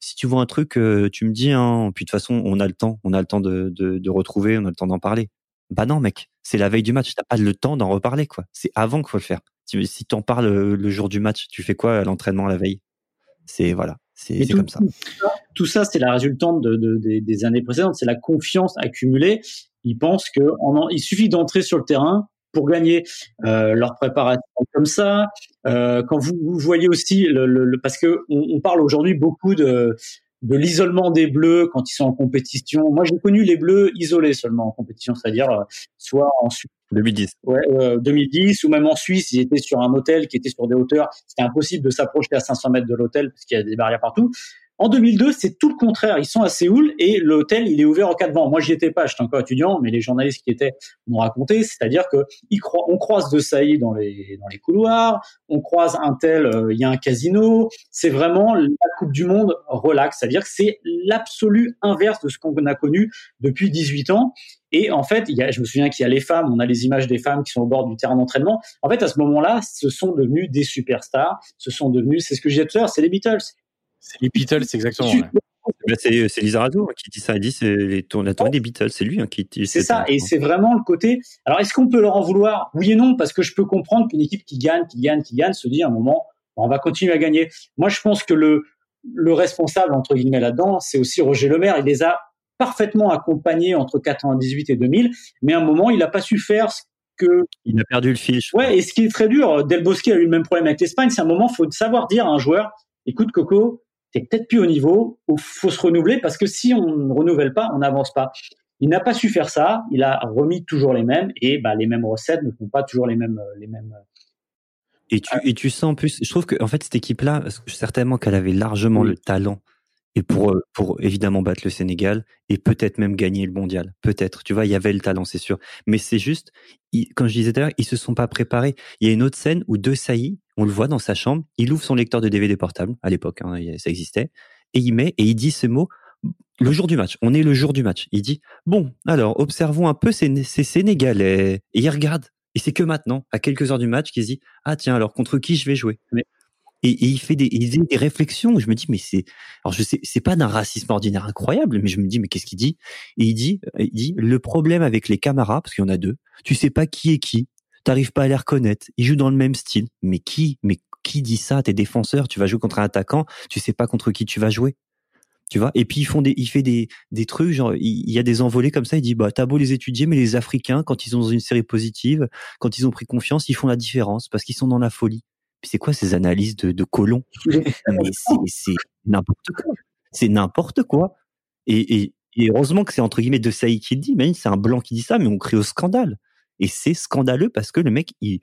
si tu vois un truc, euh, tu me dis, hein, puis de toute façon, on a le temps, on a le temps de, de, de retrouver, on a le temps d'en parler. Bah non, mec, C'est la veille du match. T'as pas le temps d'en reparler, quoi. C'est avant qu'il faut le faire. Si, si t'en parles le jour du match, tu fais quoi à l'entraînement la veille? C'est voilà, c'est comme ça. Tout ça, c'est la résultante de, de, des années précédentes. C'est la confiance accumulée. Ils pensent que en, il suffit d'entrer sur le terrain pour gagner euh, leur préparation comme ça. Euh, quand vous, vous, voyez aussi le, le, parce que on, on parle aujourd'hui beaucoup de de l'isolement des bleus quand ils sont en compétition. Moi, j'ai connu les bleus isolés seulement en compétition, c'est-à-dire euh, soit en 2010. Ouais, euh, 2010 ou même en Suisse, ils étaient sur un hôtel qui était sur des hauteurs. C'était impossible de s'approcher à 500 mètres de l'hôtel parce qu'il y a des barrières partout. En 2002, c'est tout le contraire. Ils sont à Séoul et l'hôtel, il est ouvert en cas de vent. Moi, j'y étais pas, j'étais encore étudiant, mais les journalistes qui étaient m'ont raconté, c'est-à-dire que on croise de Saïd dans les couloirs, on croise un tel, euh, il y a un casino. C'est vraiment la Coupe du Monde relax, c'est-à-dire que c'est l'absolu inverse de ce qu'on a connu depuis 18 ans. Et en fait, y a, je me souviens qu'il y a les femmes, on a les images des femmes qui sont au bord du terrain d'entraînement. En fait, à ce moment-là, ce sont devenus des superstars. Ce sont devenus, c'est ce que j'ai dit c'est les Beatles. C'est les Beatles, exactement. Ouais. C'est Lisa Razou hein, qui dit ça. Elle dit c'est les la tournée des Beatles. C'est lui hein, qui dit. C'est ça. Et c'est vraiment le côté. Alors, est-ce qu'on peut leur en vouloir? Oui et non, parce que je peux comprendre qu'une équipe qui gagne, qui gagne, qui gagne, se dit à un moment, on va continuer à gagner. Moi, je pense que le le responsable entre guillemets là-dedans, c'est aussi Roger Lemaire. Il les a parfaitement accompagnés entre 98 et 2000, mais à un moment, il n'a pas su faire ce que. Il a perdu le fil. Ouais. Et ce qui est très dur, Del Bosque a eu le même problème avec l'Espagne. C'est un moment, faut savoir dire à un joueur, écoute Coco, t'es peut-être plus au niveau, il faut se renouveler parce que si on ne renouvelle pas, on n'avance pas. Il n'a pas su faire ça, il a remis toujours les mêmes et bah, les mêmes recettes ne font pas toujours les mêmes les mêmes et tu, et tu sens en plus, je trouve que en fait cette équipe-là, certainement qu'elle avait largement oui. le talent et pour pour évidemment battre le Sénégal et peut-être même gagner le mondial, peut-être. Tu vois, il y avait le talent, c'est sûr. Mais c'est juste, il, comme je disais l'heure, ils se sont pas préparés. Il y a une autre scène où De Sailly, on le voit dans sa chambre, il ouvre son lecteur de DVD portable à l'époque, hein, ça existait, et il met et il dit ce mot le jour du match. On est le jour du match. Il dit bon, alors observons un peu ces, Sénégalais et il regarde et c'est que maintenant, à quelques heures du match, qu'il se dit ah tiens alors contre qui je vais jouer? Et, et, il fait des, il fait des réflexions où je me dis mais c'est alors je sais c'est pas d'un racisme ordinaire incroyable mais je me dis mais qu'est-ce qu'il dit? Et il dit il dit le problème avec les camarades parce qu'il y en a deux tu sais pas qui est qui t'arrives pas à les reconnaître ils jouent dans le même style. Mais qui mais qui dit ça t'es défenseur tu vas jouer contre un attaquant tu sais pas contre qui tu vas jouer. Tu vois? Et puis ils font des il fait des des trucs genre il, y a des envolées comme ça il dit bah t'as beau les étudier mais les africains quand ils dans une série positive quand ils ont pris confiance ils font la différence parce qu'ils sont dans la folie c'est quoi ces analyses de, de colons? Mais c'est n'importe quoi. C'est n'importe quoi. Et, et, et, heureusement que c'est entre guillemets de Saïd qui le dit. Mais c'est un blanc qui dit ça, mais on crée au scandale. Et c'est scandaleux parce que le mec, il,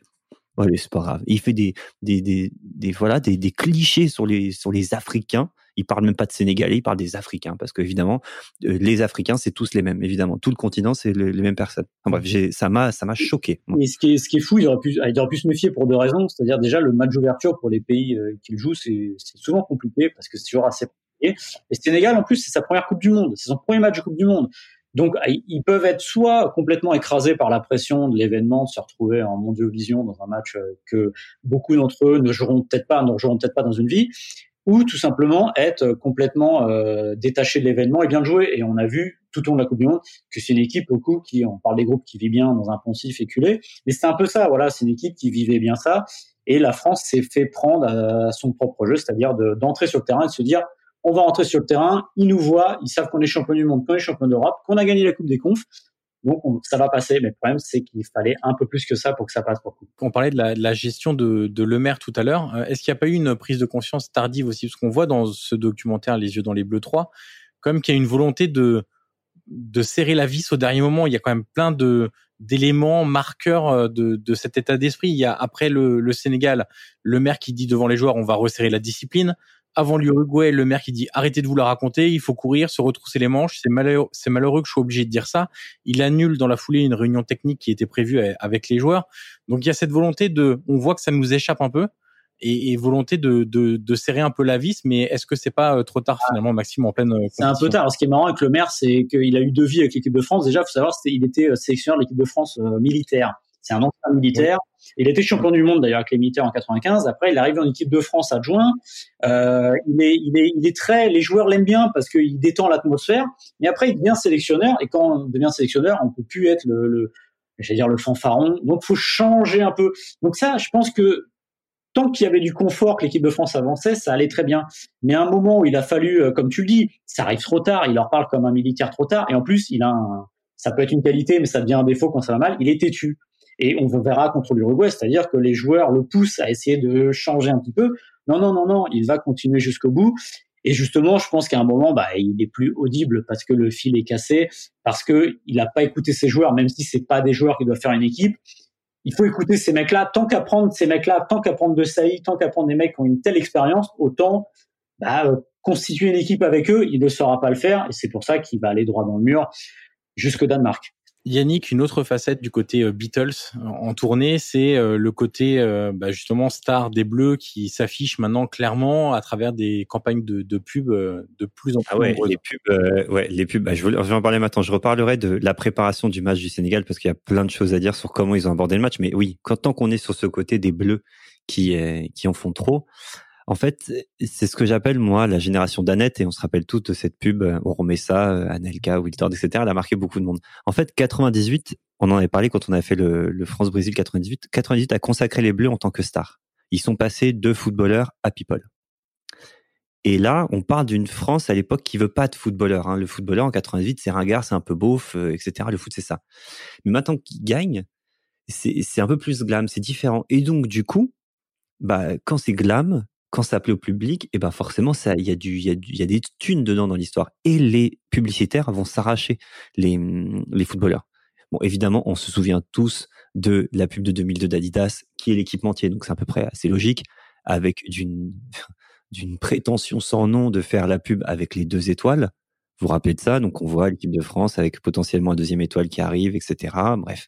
c'est pas grave. Il fait des, des, des, des voilà, des, des clichés sur les, sur les Africains il parle même pas de Sénégalais, il parle des Africains, parce qu'évidemment, euh, les Africains, c'est tous les mêmes, évidemment. Tout le continent, c'est le, les mêmes personnes. Enfin, bref, ça m'a, ça m'a choqué. Et ce qui est, ce qui est fou, il aurait pu, il aurait pu se méfier pour deux raisons. C'est-à-dire déjà le match d'ouverture pour les pays euh, qu'il joue, c'est, c'est souvent compliqué parce que c'est toujours assez compliqué. Et Sénégal, en plus, c'est sa première Coupe du Monde, c'est son premier match de Coupe du Monde. Donc, ils peuvent être soit complètement écrasés par la pression de l'événement, de se retrouver en mondiovision dans un match euh, que beaucoup d'entre eux ne joueront peut-être pas, ne joueront peut-être pas dans une vie, ou tout simplement être complètement euh, détaché de l'événement et bien le jouer. Et on a vu tout au long de la Coupe du Monde que c'est une équipe au coup qui, on parle des groupes qui vit bien dans un poncif éculé, mais c'est un peu ça, voilà, c'est une équipe qui vivait bien ça. Et la France s'est fait prendre à son propre jeu, c'est-à-dire d'entrer sur le terrain et de se dire, on va rentrer sur le terrain, ils nous voient, ils savent qu'on est champion du monde, qu'on est champion d'Europe, qu'on a gagné la Coupe des Confs, donc on, ça va passer, mais le problème c'est qu'il fallait un peu plus que ça pour que ça passe pour. On parlait de la, gestion de, de Le Maire tout à l'heure. Euh, est-ce qu'il n'y a pas eu une prise de conscience tardive aussi? Parce qu'on voit dans ce documentaire Les yeux dans les bleus 3, comme qu'il y a une volonté de, de serrer la vis au dernier moment. Il y a quand même plein de d'éléments marqueurs euh, de, de cet état d'esprit. Il y a après le, le Sénégal, le maire qui dit devant les joueurs on va resserrer la discipline avant l'Uruguay, le maire qui dit arrêtez de vous la raconter, il faut courir, se retrousser les manches. C'est malheureux, c'est malheureux que je sois obligé de dire ça. Il annule dans la foulée une réunion technique qui était prévue avec les joueurs. Donc il y a cette volonté de, on voit que ça nous échappe un peu et, et volonté de, de, de, serrer un peu la vis. Mais est-ce que c'est pas euh, trop tard finalement, Maxime, en pleine euh, C'est un peu tard. Ce qui est marrant avec le maire, c'est qu'il a eu deux vies avec l'équipe de France. Déjà, faut savoir, il était euh, sélectionneur de l'équipe de France militaire. C'est un ancien militaire. Il était champion du monde d'ailleurs avec les militaires en 95. Après, il arrive en équipe de France adjoint. Euh, il est, il est, il est très. Les joueurs l'aiment bien parce qu'il détend l'atmosphère. Mais après, il devient sélectionneur. Et quand on devient sélectionneur, on peut plus être le, le j'allais dire le fanfaron. Donc faut changer un peu. Donc ça, je pense que tant qu'il y avait du confort, que l'équipe de France avançait, ça allait très bien. Mais à un moment où il a fallu, euh, comme tu le dis, ça arrive trop tard, il leur parle comme un militaire trop tard, et en plus, il a un, ça peut être une qualité, mais ça devient un défaut quand ça va mal, il est têtu. Et on verra contre l'Uruguay, c'est-à-dire que les joueurs le poussent à essayer de changer un petit peu. Non, non, non, non, il va continuer jusqu'au bout. Et justement, je pense qu'à un moment, bah, il est plus audible parce que le fil est cassé, parce que il n'a pas écouté ses joueurs, même si c'est pas des joueurs qui doivent faire une équipe il faut écouter ces mecs-là. Tant qu'à prendre ces mecs-là, tant qu'à prendre de Saïd, tant qu'à prendre des mecs qui ont une telle expérience, autant bah, constituer une équipe avec eux. Il ne saura pas le faire et c'est pour ça qu'il va aller droit dans le mur jusque Danemark. Yannick, une autre facette du côté euh, Beatles en tournée, c'est euh, le côté euh, bah, justement star des Bleus qui s'affiche maintenant clairement à travers des campagnes de, de pub de plus en plus ah ouais, les pubs, ouais, les pubs. Bah, je, vais, en parler maintenant. Je reparlerai de la préparation du match du Sénégal parce qu'il y a plein de choses à dire sur comment ils ont abordé le match. Mais oui, quand tant qu'on est sur ce côté des Bleus qui qui en font trop, en fait, c'est ce que j'appelle moi la génération d'Annette et on se rappelle tous de cette pub. On remet ça, Anelka, Wiltord, etc. Elle a marqué beaucoup de monde. En fait, 98, on en avait parlé quand on a fait le, France-Brésil 98. 98 a consacré les Bleus en tant que star. Ils sont passés de footballeurs à people. Et là, on parle d'une France à l'époque qui veut pas de footballeur. Hein. Le footballeur en 98, c'est ringard, c'est un peu beauf, euh, etc. Le foot, c'est ça. Mais maintenant qu'ils gagnent, c'est un peu plus glam, c'est différent. Et donc, du coup, bah, quand c'est glam, quand ça plaît au public, et eh ben forcément, il y a des thunes dedans dans l'histoire. Et les publicitaires vont s'arracher les, les footballeurs. Bon, évidemment, on se souvient tous de la pub de 2002 d'Adidas, qui est l'équipementier, donc c'est à peu près assez logique, avec d'une, prétention sans nom de faire la pub avec les deux étoiles. Vous vous rappelez de ça? Donc, on voit l'équipe de France avec potentiellement un deuxième étoile qui arrive, etc. Bref.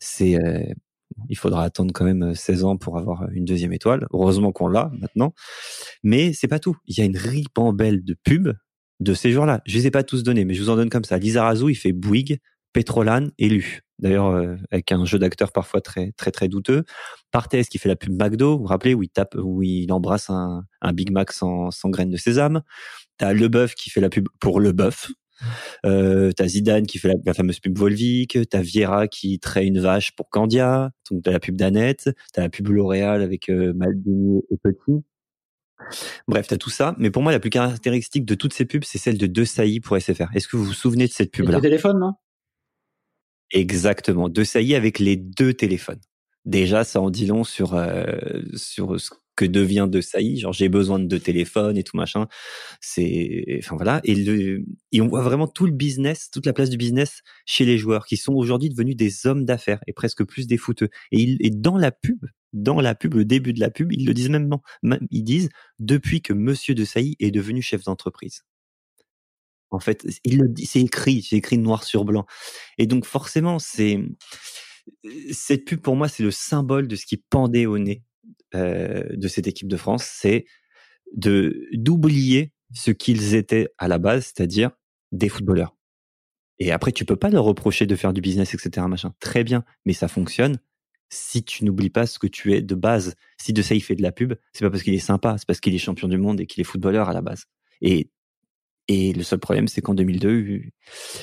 C'est, euh, il faudra attendre quand même 16 euh, ans pour avoir euh, une deuxième étoile. Heureusement qu'on l'a maintenant. Mais c'est pas tout. Il y a une ribambelle de pubs de ces jours-là. Je les ai pas tous donnés, mais je vous en donne comme ça. Lizarazu, il fait Bouygues, Petrolan et Lu. D'ailleurs, euh, avec un jeu d'acteur parfois très très très douteux. Partez qui fait la pub McDo, vous vous rappelez, où il tape, où il embrasse un, un Big Mac sans, sans graines de sésame? T'as Leboeuf qui fait la pub pour Leboeuf. Euh, t'as Zidane qui fait la, fameuse pub Volvic, t'as Vieira qui traite une vache pour Candia, donc t'as la pub d'Annette, t'as la pub L'Oréal avec euh, Maldini et Petit. Bref, t'as tout ça, mais pour moi la plus caractéristique de toutes ces pubs, c'est celle de De Sailly pour SFR. Est-ce que vous vous souvenez de cette pub-là? Le téléphone, non? Exactement, De Sailly avec les deux téléphones. Déjà, ça en dit long sur euh, sur ce que devient de Saï, genre j'ai besoin de deux téléphones et tout machin. C'est, enfin voilà, et, le, et on voit vraiment tout le business, toute la place du business chez les joueurs qui sont aujourd'hui devenus des hommes d'affaires et presque plus des footeux. Et, il, et dans la pub, dans la pub, le début de la pub, ils le disent même, ils disent depuis que Monsieur de Sailly est devenu chef d'entreprise. En fait, il le dit, c'est écrit, c'est écrit noir sur blanc. Et donc forcément, c'est cette pub pour moi, c'est le symbole de ce qui pendait au nez euh, de cette équipe de France, c'est de d'oublier ce qu'ils étaient à la base, c'est-à-dire des footballeurs. Et après, tu peux pas leur reprocher de faire du business, etc. Machin. Très bien, mais ça fonctionne si tu n'oublies pas ce que tu es de base. Si de ça il fait de la pub, c'est pas parce qu'il est sympa, c'est parce qu'il est champion du monde et qu'il est footballeur à la base. Et et le seul problème, c'est qu'en 2002,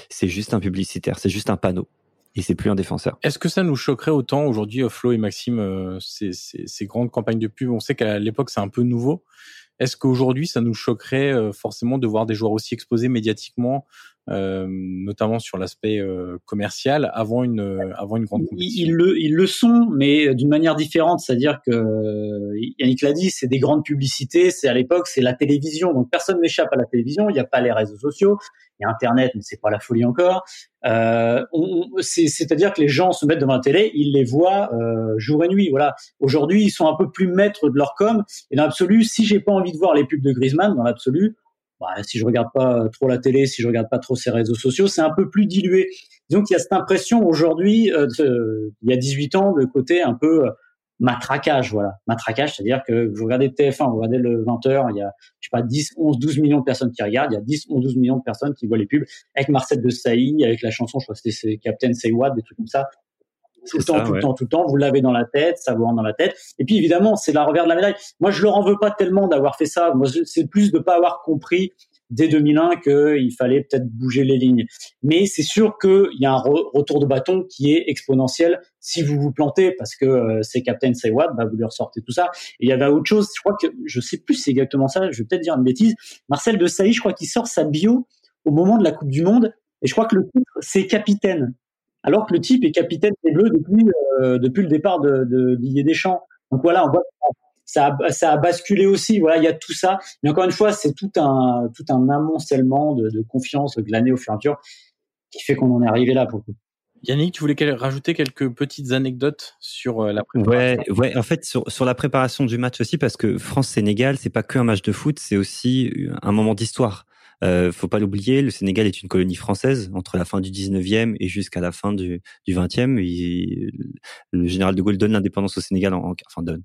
c'est juste un publicitaire, c'est juste un panneau et c'est plus un défenseur. Est-ce que ça nous choquerait autant aujourd'hui, Flo et Maxime, euh, ces, ces, ces, grandes campagnes de pub? On sait qu'à l'époque c'est un peu nouveau. Est-ce qu'aujourd'hui ça nous choquerait euh, forcément de voir des joueurs aussi exposés médiatiquement euh, notamment sur l'aspect euh, commercial, avant une euh, avant une grande compétition. Ils le ils le sont, mais d'une manière différente. C'est-à-dire que Yannick l'a dit, c'est des grandes publicités. C'est à l'époque, c'est la télévision. Donc personne n'échappe à la télévision. Il n'y a pas les réseaux sociaux. Il y a Internet, mais c'est pas la folie encore. Euh, C'est-à-dire que les gens se mettent devant la télé, ils les voient euh, jour et nuit. Voilà. Aujourd'hui, ils sont un peu plus maîtres de leur com. Et dans l'absolu, si j'ai pas envie de voir les pubs de Griezmann, dans l'absolu, bah, si je regarde pas trop la télé, si je regarde pas trop ces réseaux sociaux, c'est un peu plus dilué. Donc il y a cette impression aujourd'hui, euh, il y a 18 ans, de côté un peu euh, matraquage, voilà. Matraquage, c'est-à-dire que vous regardez TF1, vous regardez le 20h, il y a, je sais pas, 10, 11, 12 millions de personnes qui regardent, il y a 10, 11, 12 millions de personnes qui voient les pubs avec Marcel de Sailly, avec la chanson, je crois que c'était Captain Say What, des trucs comme ça tout le temps, tout le temps, tout le temps. Vous l'avez dans la tête, ça vous rentre dans la tête. Et puis évidemment, c'est la revers de la médaille. Moi, je leur en veux pas tellement d'avoir fait ça. Moi, c'est plus de pas avoir compris dès 2001 qu'il fallait peut-être bouger les lignes. Mais c'est sûr qu'il y a un retour de bâton qui est exponentiel si vous vous plantez, parce que euh, c'est Captain Say What, bah, vous lui ressortez tout ça. Et il y avait autre chose, je crois que, je sais plus si c'est exactement ça, je vais peut-être dire une bêtise, Marcel de Sailly, je crois qu'il sort sa bio au moment de la Coupe du Monde, et je crois que le titre, c'est capitaine. Alors que le type est capitaine des Bleus depuis, euh, depuis le départ de, de Didier Deschamps. Donc voilà, on voit ça a, ça a basculé aussi. Voilà, il y a tout ça. Mais encore une fois, c'est tout un, tout un amoncellement de, de confiance glané au fur et à mesure qui fait qu'on en est arrivé là pour le coup. Yannick, tu voulais rajouter quelques petites anecdotes sur euh, la préparation? Ouais, ouais. En fait, sur, sur la préparation du match aussi, parce que France-Sénégal, c'est pas que un match de foot, c'est aussi un moment d'histoire. Euh, faut pas l'oublier, le Sénégal est une colonie française entre la fin du 19e et jusqu'à la fin du, du 20e. le général de Gaulle donne l'indépendance au Sénégal, en, enfin donne,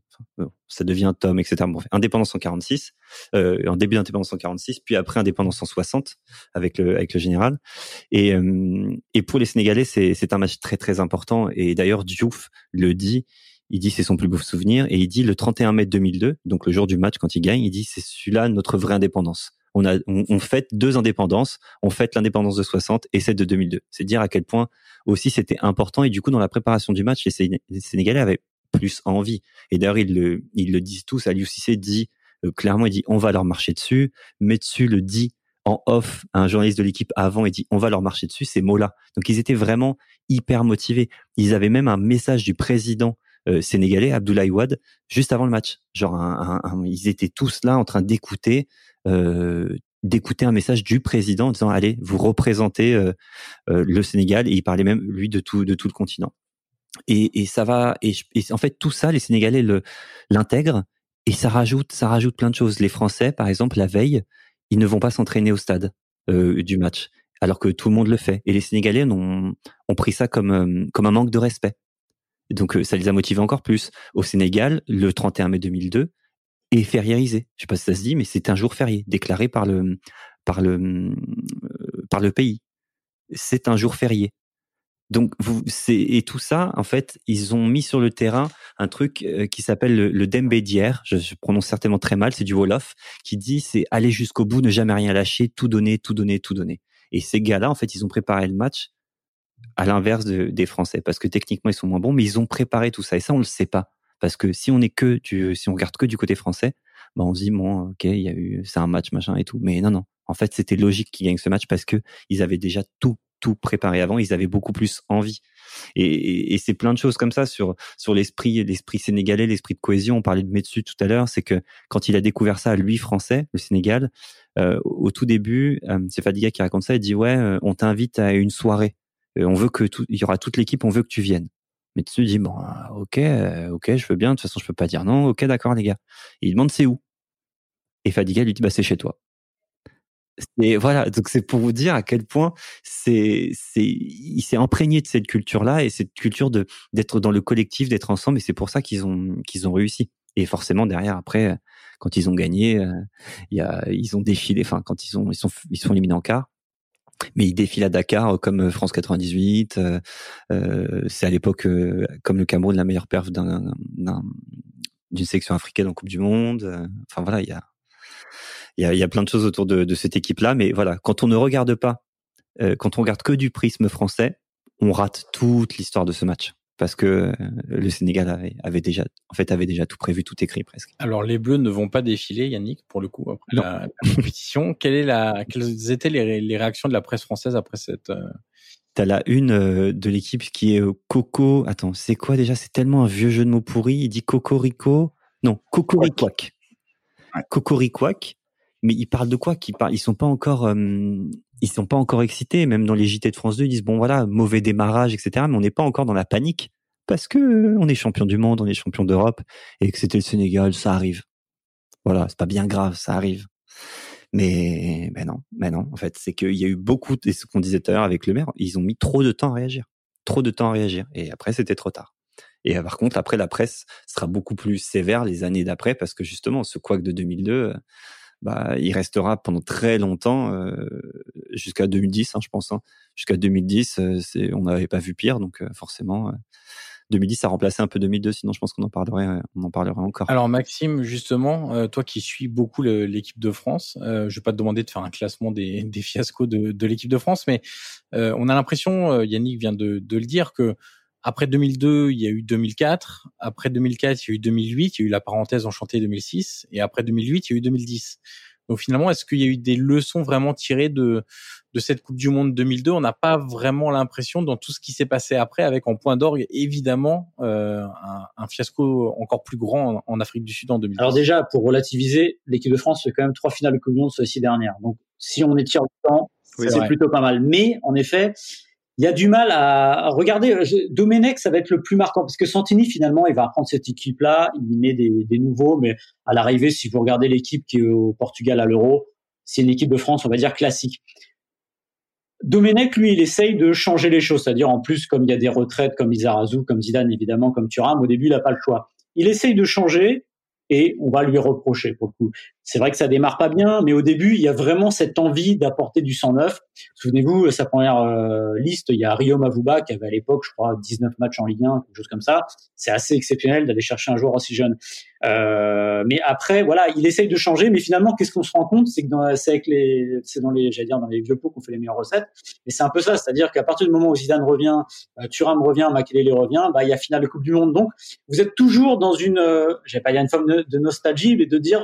ça devient Tom, etc. Bon, indépendance en 46, euh, en début d'indépendance en 46, puis après indépendance en 60 avec le avec le général. Et euh, et pour les Sénégalais, c'est c'est un match très très important. Et d'ailleurs, Diouf le dit. Il dit c'est son plus beau souvenir et il dit le 31 mai 2002, donc le jour du match quand il gagne, il dit c'est celui-là notre vraie indépendance on a on, fête deux indépendances, on fête l'indépendance de 60 et celle de 2002. C'est dire à quel point aussi c'était important et du coup dans la préparation du match les, Sénégalais avaient plus envie. Et d'ailleurs ils le ils le disent tous. Aliou Cissé dit euh, clairement il dit on va leur marcher dessus. dessus le dit en off un journaliste de l'équipe avant et dit on va leur marcher dessus ces mots-là. Donc ils étaient vraiment hyper motivés. Ils avaient même un message du président euh, sénégalais Abdoulaye Wade juste avant le match. Genre ils étaient tous là en train d'écouter d'écouter un message du président en disant allez vous représentez euh, euh, le Sénégal. Et il parlait même lui de tout de tout le continent. Et, ça va et, en fait tout ça les Sénégalais l'intègrent. Et ça rajoute ça rajoute plein de choses. Les Français par exemple la veille ils ne vont pas s'entraîner au stade du match alors que tout le monde le fait. Et les Sénégalais ont, ont pris ça comme comme un manque de respect. Donc ça les a motivés encore plus. Au Sénégal le 31 mai 2002 et fériérisé. Je sais pas si ça se dit, mais c'est un jour férié déclaré par le par le euh, par le pays. C'est un jour férié. Donc vous c'est et tout ça en fait ils ont mis sur le terrain un truc euh, qui s'appelle le, le Dembe d'hier. Je, je, prononce certainement très mal, c'est du wolof qui dit c'est aller jusqu'au bout, ne jamais rien lâcher, tout donner, tout donner, tout donner. Et ces gars-là en fait ils ont préparé le match à l'inverse de, des Français parce que techniquement ils sont moins bons, mais ils ont préparé tout ça et ça on le sait pas. Parce que si on est que du, si on regarde que du côté français, bah on se dit bon, ok, il y a eu, c'est un match machin et tout. Mais non, non. En fait, c'était logique qu'ils gagnent ce match parce que ils avaient déjà tout, tout préparé avant. Ils avaient beaucoup plus envie. Et, et, c'est plein de choses comme ça sur sur l'esprit, l'esprit sénégalais, l'esprit de cohésion. On parlait de Metsu tout à l'heure. C'est que quand il a découvert ça, lui français, le Sénégal, euh, au tout début, euh, c'est Fadiga qui raconte ça. Il dit ouais, euh, on t'invite à une soirée. Euh, on veut que tout, il y aura toute l'équipe. On veut que tu viennes. Mais tu dis bon, euh, ok, euh, ok, je veux bien. De toute façon, je peux pas dire non. Ok, d'accord, les gars. il demande c'est où? Et Fadiga lui dit bah c'est chez toi. Et voilà, donc c'est pour vous dire à quel point c'est c'est il s'est imprégné de cette culture-là et cette culture de d'être dans le collectif, d'être ensemble. Et c'est pour ça qu'ils ont qu'ils ont réussi. Et forcément derrière après, quand ils ont gagné, euh, il y a ils ont défilé. Enfin quand ils ont ils sont ils sont éliminés en quart mais il défile à Dakar euh, comme euh, France 98. Euh, euh, c'est à l'époque comme le Cameroun la meilleure perf d'un, d'une section africaine en Coupe du Monde. Enfin voilà, il y a y a, y a plein de choses autour de, de cette équipe-là, mais voilà, quand on ne regarde pas, quand on regarde que du prisme français, on rate toute l'histoire de ce match parce que euh, le Sénégal avait, déjà, en fait, avait déjà tout prévu, tout écrit presque. Alors les Bleus ne vont pas défiler, Yannick, pour le coup après la, compétition. Quelle est la, quelles étaient les, réactions de la presse française après cette euh... T'as la une euh, de l'équipe qui est euh, Coco. Attends, c'est quoi déjà? C'est tellement un vieux jeu de mots pourri. Il dit Cocorico. Non, Cocoriquac. Cocoriquac. Mais ils parlent de quoi? Ils parlent. Ils sont pas encore ils sont pas encore excités. Même dans les JT de France 2, ils disent bon voilà, mauvais démarrage, etc. Mais on n'est pas encore dans la panique parce que euh, on est champion du monde, on est champion d'Europe et que c'était le Sénégal, ça arrive. Voilà, c'est pas bien grave, ça arrive. Mais, mais non, mais non. En fait, c'est qu'il y a eu beaucoup, et ce qu'on disait tout à l'heure avec le maire, ils ont mis trop de temps à réagir, trop de temps à réagir, et après c'était trop tard. Et euh, par contre, après la presse sera beaucoup plus sévère les années d'après parce que justement, ce couac de 2002, bah, il restera pendant très longtemps, euh, jusqu'à 2010, hein, je pense. Hein. Jusqu'à 2010, euh, on n'avait pas vu pire, donc euh, forcément, 2010, ça remplaçait un peu 2002. Sinon, je pense qu'on en parlerait, on en parlerait encore. Alors Maxime, justement, euh, toi qui suis beaucoup l'équipe de France, euh, je vais pas te demander de faire un classement des, des fiascos de, de l'équipe de France, mais euh, on a l'impression, euh, Yannick vient de, de le dire, que après 2002, il y a eu 2004. Après 2004, il y a eu 2008. Il y a eu la parenthèse enchantée 2006. Et après 2008, il y a eu 2010. Donc finalement, est-ce qu'il y a eu des leçons vraiment tirées de de cette Coupe du Monde 2002 On n'a pas vraiment l'impression dans tout ce qui s'est passé après, avec en point d'orgue évidemment euh, un, un, fiasco encore plus grand en, en, Afrique du Sud en 2010. Alors déjà, pour relativiser, l'équipe de France fait quand même trois finales de Coupe du Monde sur les six dernières. Donc si on étire le temps, oui, c'est plutôt pas mal. Mais en effet, il y a du mal à regarder. Domenech, ça va être le plus marquant parce que Santini finalement, il va reprendre cette équipe-là, il met des, des nouveaux, mais à l'arrivée, si vous regardez l'équipe qui est au Portugal à l'Euro, c'est une équipe de France, on va dire classique. Domenech, lui, il essaye de changer les choses, c'est-à-dire en plus, comme il y a des retraites, comme Izarazu, comme Zidane évidemment, comme Thuram, au début, il n'a pas le choix. Il essaye de changer et on va lui reprocher pour le coup. C'est vrai que ça démarre pas bien, mais au début, il y a vraiment cette envie d'apporter du sang neuf. Souvenez-vous, sa première euh, liste, il y a Rio Mavuba qui avait à l'époque, je crois, 19 matchs en Ligue 1, quelque chose comme ça. C'est assez exceptionnel d'aller chercher un joueur aussi jeune. Euh, mais après, voilà, il essaye de changer, mais finalement, qu'est-ce qu'on se rend compte, c'est que c'est avec les, c'est dans les, j'allais dire, dans les vieux pots qu'on fait les meilleures recettes. Et c'est un peu ça, c'est-à-dire qu'à partir du moment où Zidane revient, euh, Thuram revient, Makelele revient, bah il y a finale de Coupe du Monde. Donc, vous êtes toujours dans une, euh, j'ai pas dire une forme de, de nostalgie, mais de dire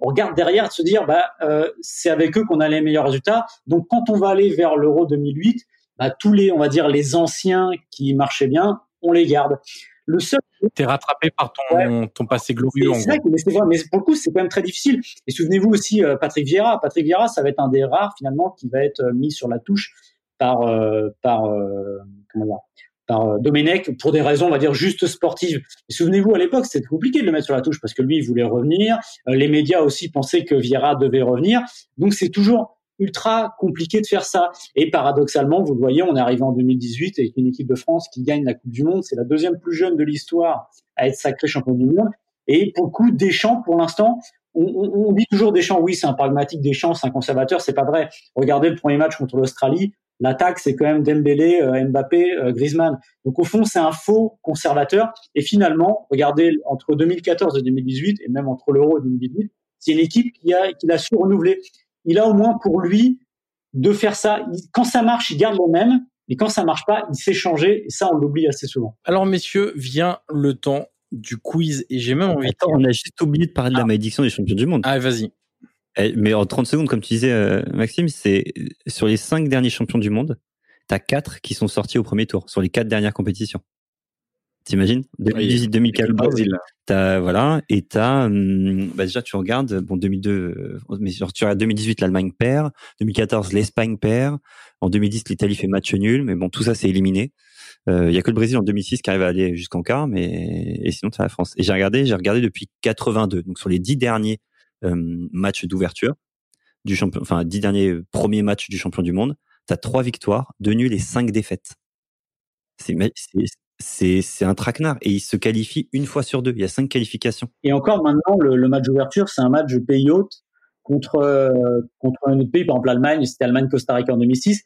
on regarde derrière de se dire bah euh, c'est avec eux qu'on a les meilleurs résultats. Donc quand on va aller vers l'Euro 2008, bah, tous les on va dire les anciens qui marchaient bien, on les garde. Le seul T'es rattrapé par ton, ouais. ton passé glorieux. C'est vrai, mais, vrai, mais pour le coup, c'est quand même très difficile. Et souvenez-vous aussi, euh, Patrick Vieira. Patrick Vieira, ça va être un des rares finalement qui va être mis sur la touche par euh, par euh, comment dire, par Domenech pour des raisons, on va dire, juste sportives. Souvenez-vous, à l'époque, c'était compliqué de le mettre sur la touche parce que lui, il voulait revenir. Les médias aussi pensaient que Vieira devait revenir. Donc, c'est toujours ultra compliqué de faire ça. Et paradoxalement, vous le voyez, on est arrivé en 2018 avec une équipe de France qui gagne la Coupe du Monde. C'est la deuxième plus jeune de l'histoire à être sacré champion du monde. Et pour le coup, Deschamps, pour l'instant, on, on, on, dit toujours Deschamps, oui, c'est un pragmatique, Deschamps, c'est un conservateur, c'est pas vrai. Regardez le premier match contre l'Australie, l'attaque, c'est quand même Dembélé, euh, Mbappé, euh, Griezmann. Donc au fond, c'est un faux conservateur. Et finalement, regardez entre 2014 et 2018, et même entre l'Euro et 2018, c'est une équipe qui a, qui l'a su renouveler. Il a au moins pour lui de faire ça. Quand ça marche, il garde le même. Mais quand ça marche pas, il sait changer. Et ça, on l'oublie assez souvent. Alors, messieurs, vient le temps du quiz. Et j'ai même envie Attends, on a juste oublié de parler de la malédiction des champions du monde. Ah, vas-y. Mais en 30 secondes, comme tu disais, euh, Maxime, c'est sur les cinq derniers champions du monde, t'as quatre qui sont sortis au premier tour, sur les quatre dernières compétitions. T'imagines? 2018, 2014, t'as voilà, et t'as hum, bah déjà tu regardes, bon 2002, euh, mais genre, tu regardes 2018 l'Allemagne perd, 2014 l'Espagne perd, en 2010 l'Italie fait match nul, mais bon tout ça c'est éliminé. Il euh, y a que le Brésil en 2006 qui arrive à aller jusqu'en quart, mais et sinon c'est la France. Et j'ai regardé, j'ai regardé depuis 82, donc sur les dix derniers euh, matchs d'ouverture du champion, enfin dix derniers premiers matchs du champion du monde, t'as trois victoires, deux nuls et cinq défaites. C'est un traquenard et il se qualifie une fois sur deux. Il y a cinq qualifications. Et encore maintenant, le, match d'ouverture, c'est un match pays hôte contre contre un autre pays, par exemple l'Allemagne. C'était Allemagne Costa Rica en 2006.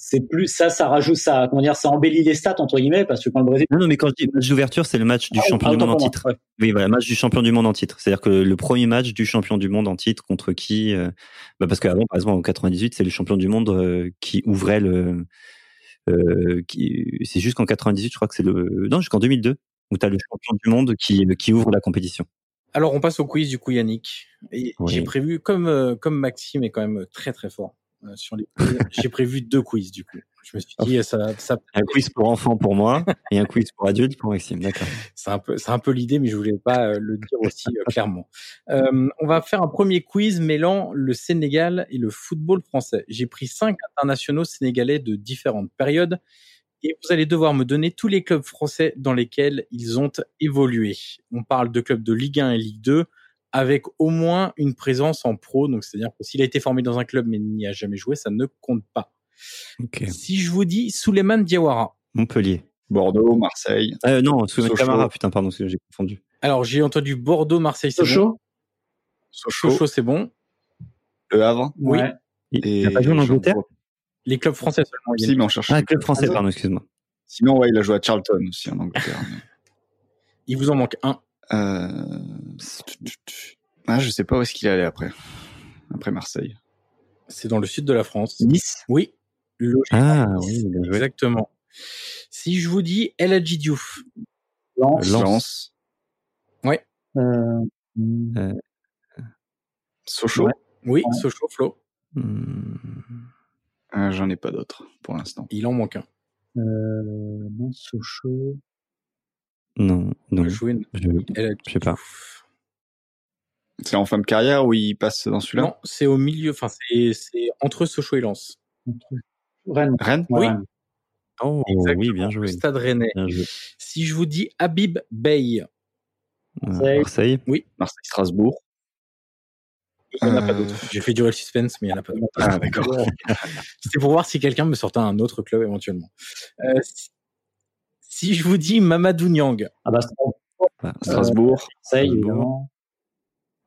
C'est plus ça, ça rajoute ça, comment dire, ça embellit les stats entre guillemets parce que quand le Brésil. Non, non mais quand je dis match d'ouverture, c'est le match du ah, champion du monde en titre. Ouais. Oui, voilà, match du champion du monde en titre. C'est-à-dire que le premier match du champion du monde en titre contre qui euh, bah Parce qu'avant, par exemple, en 98, c'est le champion du monde euh, qui ouvrait le euh, qui, c'est jusqu'en 98, je crois que c'est le, non, jusqu'en 2002, où tu as le champion du monde qui, qui ouvre la compétition. Alors, on passe au quiz du coup, Yannick. Oui. J'ai prévu, comme, comme Maxime est quand même très très fort sur les quiz, j'ai prévu deux quiz du coup. Je me suis dit, ça, ça... Un quiz pour enfants pour moi et un quiz pour adultes pour Maxime. D'accord. C'est un peu, c'est un peu l'idée, mais je voulais pas euh, le dire aussi euh, clairement. Euh, on va faire un premier quiz mêlant le Sénégal et le football français. J'ai pris cinq internationaux sénégalais de différentes périodes et vous allez devoir me donner tous les clubs français dans lesquels ils ont évolué. On parle de clubs de Ligue 1 et Ligue 2 avec au moins une présence en pro. Donc, c'est-à-dire que s'il a été formé dans un club mais n'y a jamais joué, ça ne compte pas. Okay. Si je vous dis Souleymane Diawara. Montpellier. Bordeaux, Marseille. Euh, non, Souleymane Camara, putain, pardon, j'ai confondu. Alors, j'ai entendu Bordeaux, Marseille, c'est bon. Sochaux. Sochaux, c'est bon. Le Havre. Oui. Ouais. Il n'a pas joué en Angleterre Les clubs français seulement. Si, mais on cherche. Ah, club français, pardon, excuse-moi. Sinon, ouais, il a joué à Charlton aussi en Angleterre. Il vous en manque un. Euh... Ah, je sais pas où est-ce qu'il est allé après. Après Marseille. C'est dans le sud de la France. Nice Oui. Ah oui. Exactement. Si je vous dis El Hadji Diouf. Lens. Ouais. Euh, Euh, Sochaux. Ouais. Oui, Ouais. Sochaux, Flo. Euh, J'en ai pas d'autres pour l'instant. Il en manque un. euh, non, Sochaux. Non, non. A Je, El Hadji je sais pas. C'est en fin de carrière où il passe dans celui-là? Non, c'est au milieu, enfin, c'est c'est entre Sochaux et Lens. Rennes. Rennes? Oui. Rennes. Oh, Exactement, oui, bien Le joué. stade rennais. Bien joué. Si je vous dis Habib Bey, Euh, Marseille. Marseille. Marseille-Strasbourg. il n'y en a pas Euh. d'autres. J'ai fait durer le suspense, mais il n'y en a pas d'autres. Ah, d'accord. C'était pour voir si quelqu'un me sortait un autre club éventuellement. Euh, si, si je vous dis Mamadou Niang, Ah bah, Strasbourg, Ah, Strasbourg. Marseille, Strasbourg. évidemment.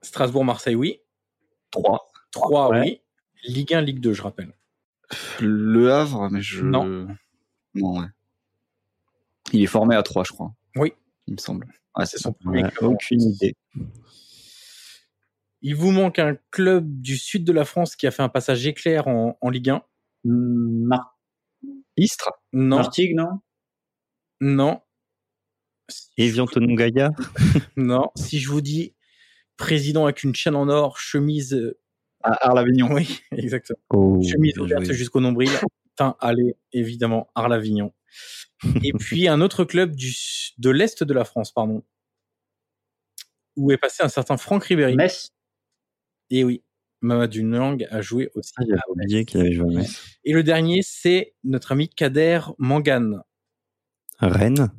Strasbourg-Marseille, oui. 3. 3, Ouais. oui. Ligue 1, Ligue 2, je rappelle. Le Havre, mais je. Non. Non, ouais. Il est formé à 3, je crois. Oui. Il me semble. Ah, c'est son premier aucune idée. Il vous manque un club du sud de la France qui a fait un passage éclair en, en Ligue 1 Hum, Mar- Istres? Non, Martigues, non? Non, Evian non. Si je vous dis président avec une chaîne en or, chemise, euh, À Arles-Avignon. oui, exactement. Oh, chemise ouverte jusqu'au nombril. Putain, allez, évidemment, Arles-Avignon. Et puis un autre club du, de l'Est de la France, pardon, où est passé un certain Franck Ribéry. Metz. Et oui, Mamadou Niang a joué aussi. Ah, J'avais à oublié Metz. qu'il avait joué à Metz. Et le dernier, c'est notre ami Kader Mangane. Rennes.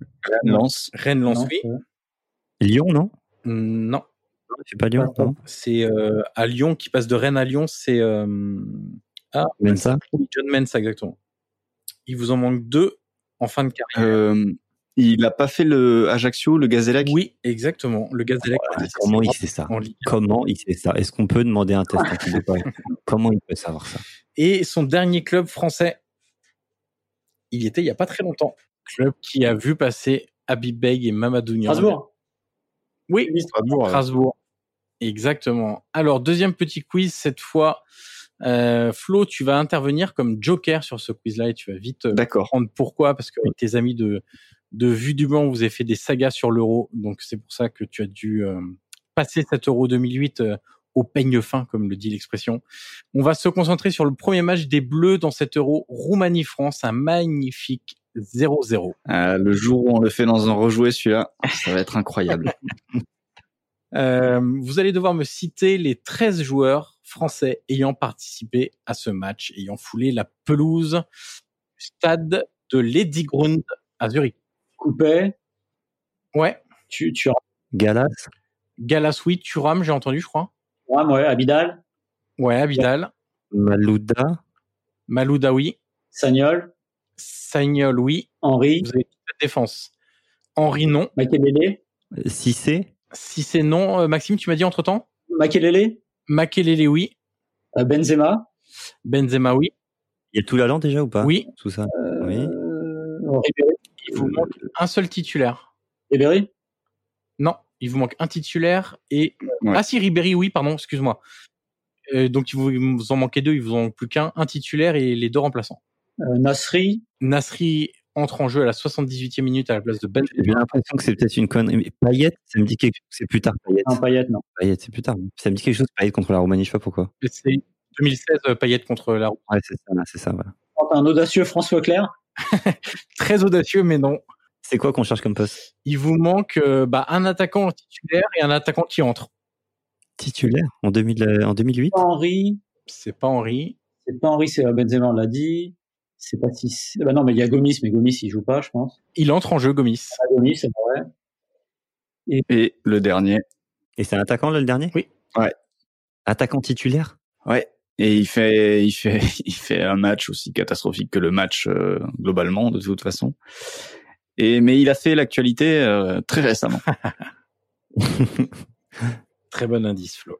Lens. Rennes-Lens, Non, oui. Lyon, non? Non, C'est pas Lyon, non? C'est euh, à Lyon, qui passe de Rennes à Lyon, c'est... euh, Ah, Mensa John Mensa, exactement. Il vous en manque deux en fin de carrière. Euh, il a pas fait le Ajaccio, le Gazélec Oui, exactement. Le Gazélec. Ah, Comment il sait ça? Comment il sait ça? Est-ce qu'on peut demander un test Comment il peut savoir ça? Et son dernier club français, il y était il y a pas très longtemps. Club qui a vu passer Habib Bey et Mamadou Niang. Strasbourg. Oui, Strasbourg. Strasbourg. Exactement. Alors, deuxième petit quiz, cette fois, euh, Flo, tu vas intervenir comme joker sur ce quiz-là et tu vas vite euh, D'accord. comprendre pourquoi, parce qu'avec tes amis de, de Vue du Banc, vous avez fait des sagas sur l'euro, donc c'est pour ça que tu as dû euh, passer cet euro 2008 euh, au peigne fin, comme le dit l'expression. On va se concentrer sur le premier match des Bleus dans cet euro Roumanie-France, un magnifique 0-0. Euh, le jour où on le fait dans un rejoué, celui-là, ça va être incroyable. Euh, vous allez devoir me citer les 13 joueurs français ayant participé à ce match, ayant foulé la pelouse du stade de Lady Grund à Zurich. Coupé. Ouais. Tu, tu Galas Galas, oui. Thuram, j'ai entendu, je crois. Ouais, ouais, Abidal. Ouais, Abidal. Malouda Malouda, oui. Sagnol. Sagnol, oui. Henri. Vous avez toute la défense. Henri, non. Makelele. Cissé Si c'est non, euh, Maxime, tu m'as dit entre-temps Makelele. Makelele, oui. Euh, Benzema. Benzema, oui. Il y a tout l'allant déjà ou pas Oui. Tout ça Oui. Euh, Ribéry. Il vous manque un seul titulaire. Ribéry. Non, il vous manque un titulaire et Ouais. ah si Ribéry oui pardon excuse-moi. Euh, donc il vous, il vous en manquait deux, il vous en manque plus qu'un, un titulaire et les deux remplaçants. Euh, Nasri. Nasri entre en jeu à la 78e minute à la place de Ben. J'ai l'impression que c'est peut-être une connerie. Mais Payet, ça me dit quelque chose. C'est plus tard, Payet. Non, Payet, non. Payet, c'est plus tard. Ça me dit quelque chose, Payet contre la Roumanie, je sais pas pourquoi. C'est 2016 euh, Payet contre la Ouais, c'est ça, c'est ça, voilà. Un audacieux François Clair. très audacieux mais non. C'est quoi qu'on cherche comme poste? Il vous manque euh, bah, un attaquant titulaire et un attaquant qui entre. Titulaire en, 2000, euh, en 2008 Henri. C'est pas Henri. C'est pas Henri, c'est Benzema, on l'a dit. C'est pas si. Bah non, mais il y a Gomis, mais Gomis, il joue pas, je pense. Il entre en jeu Gomis. Ah, Gomis, c'est vrai. Et le dernier. Et c'est un attaquant, là, le dernier? Oui. Ouais. Attaquant titulaire? Ouais. Et il fait, il fait, il fait un match aussi catastrophique que le match euh, globalement de toute façon. Et mais il a fait l'actualité euh, très récemment. Très bon indice Flo.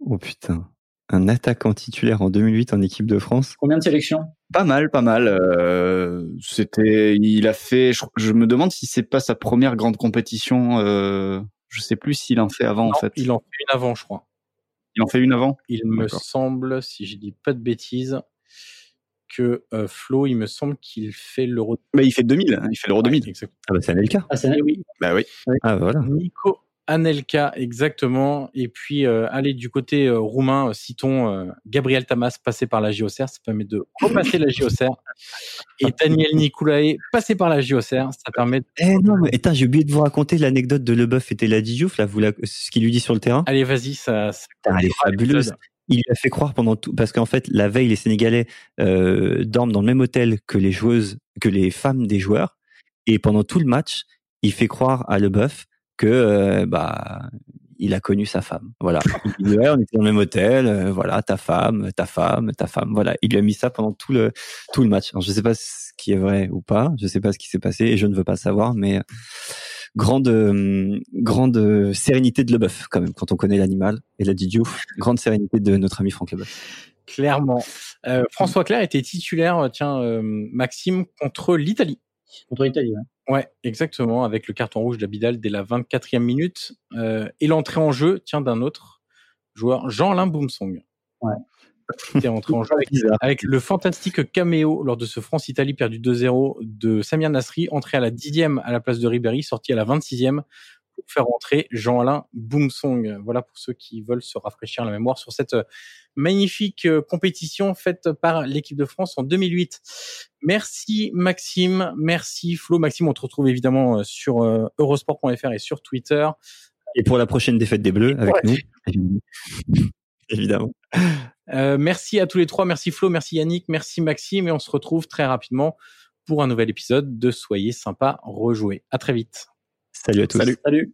Oh putain. Un attaquant titulaire en 2008 en équipe de France. Combien de sélections? Pas mal, pas mal. Euh, c'était, il a fait. Je, je me demande si c'est pas sa première grande compétition. Euh, je sais plus s'il en fait avant Non, en fait. Il en fait une avant, je crois. Il en fait une avant? Il me semble, si je dis pas de bêtises, que euh, Flo, il me semble qu'il fait l'Euro. Bah, il fait 2000. hein, il fait l'Euro 2000. Exact. Ah bah c'est Anelka. Ah, c'est oui. Bah oui. Ah voilà. Nico Anelka, exactement. Et puis, euh, allez, du côté euh, roumain, euh, citons euh, Gabriel Tamas, passé par la JOCR, ça permet de repasser la JOCR. Et Daniel Nicolae, passé par la JOCR, ça permet... de- Eh non, mais attends, j'ai oublié de vous raconter l'anecdote de Leboeuf et Teladi Diouf, là, vous la- ce qu'il lui dit sur le terrain. Allez, vas-y, ça... ça- elle est fabuleuse. Il lui a fait croire pendant tout, parce qu'en fait, la veille, les Sénégalais euh, dorment dans le même hôtel que les joueuses, que les femmes des joueurs, et pendant tout le match, il fait croire à Leboeuf que euh, bah il a connu sa femme. Voilà. Il dit ouais, on était dans le même hôtel, euh, voilà, ta femme, ta femme, ta femme. Voilà. Il lui a mis ça pendant tout le tout le match. Alors, je sais pas ce qui est vrai ou pas, je sais pas ce qui s'est passé et je ne veux pas savoir, mais euh, grande euh, grande sérénité de Leboeuf quand même quand on connaît l'animal et la Diouf, grande sérénité de notre ami Franck Leboeuf. Clairement. Euh, François Clair était titulaire, tiens, Maxime, contre l'Italie. Contre l'Italie, ouais. Ouais, exactement, avec le carton rouge d'Abidal dès la 24e minute. Euh, et l'entrée en jeu, tiens, d'un autre joueur, Jean-Alain Boumsong. Ouais. Qui est entré en jeu avec, avec le fantastique caméo lors de ce France-Italie perdu 2-0 de Samir Nasri, entré à la 10e à la place de Ribéry, sorti à la 26e pour faire entrer Jean-Alain Boumsong. Voilà pour ceux qui veulent se rafraîchir la mémoire sur cette euh, magnifique euh, compétition faite par l'équipe de France en 2008. Merci Maxime, merci Flo. Maxime, on te retrouve évidemment euh, sur eurosport.fr et sur Twitter. Et pour la prochaine défaite des Bleus avec Ouais. nous, évidemment. Euh, merci à tous les trois, merci Flo, merci Yannick, merci Maxime et on se retrouve très rapidement pour un nouvel épisode de Soyez sympa, rejouer. À très vite. Salut à tous. Salut. Salut.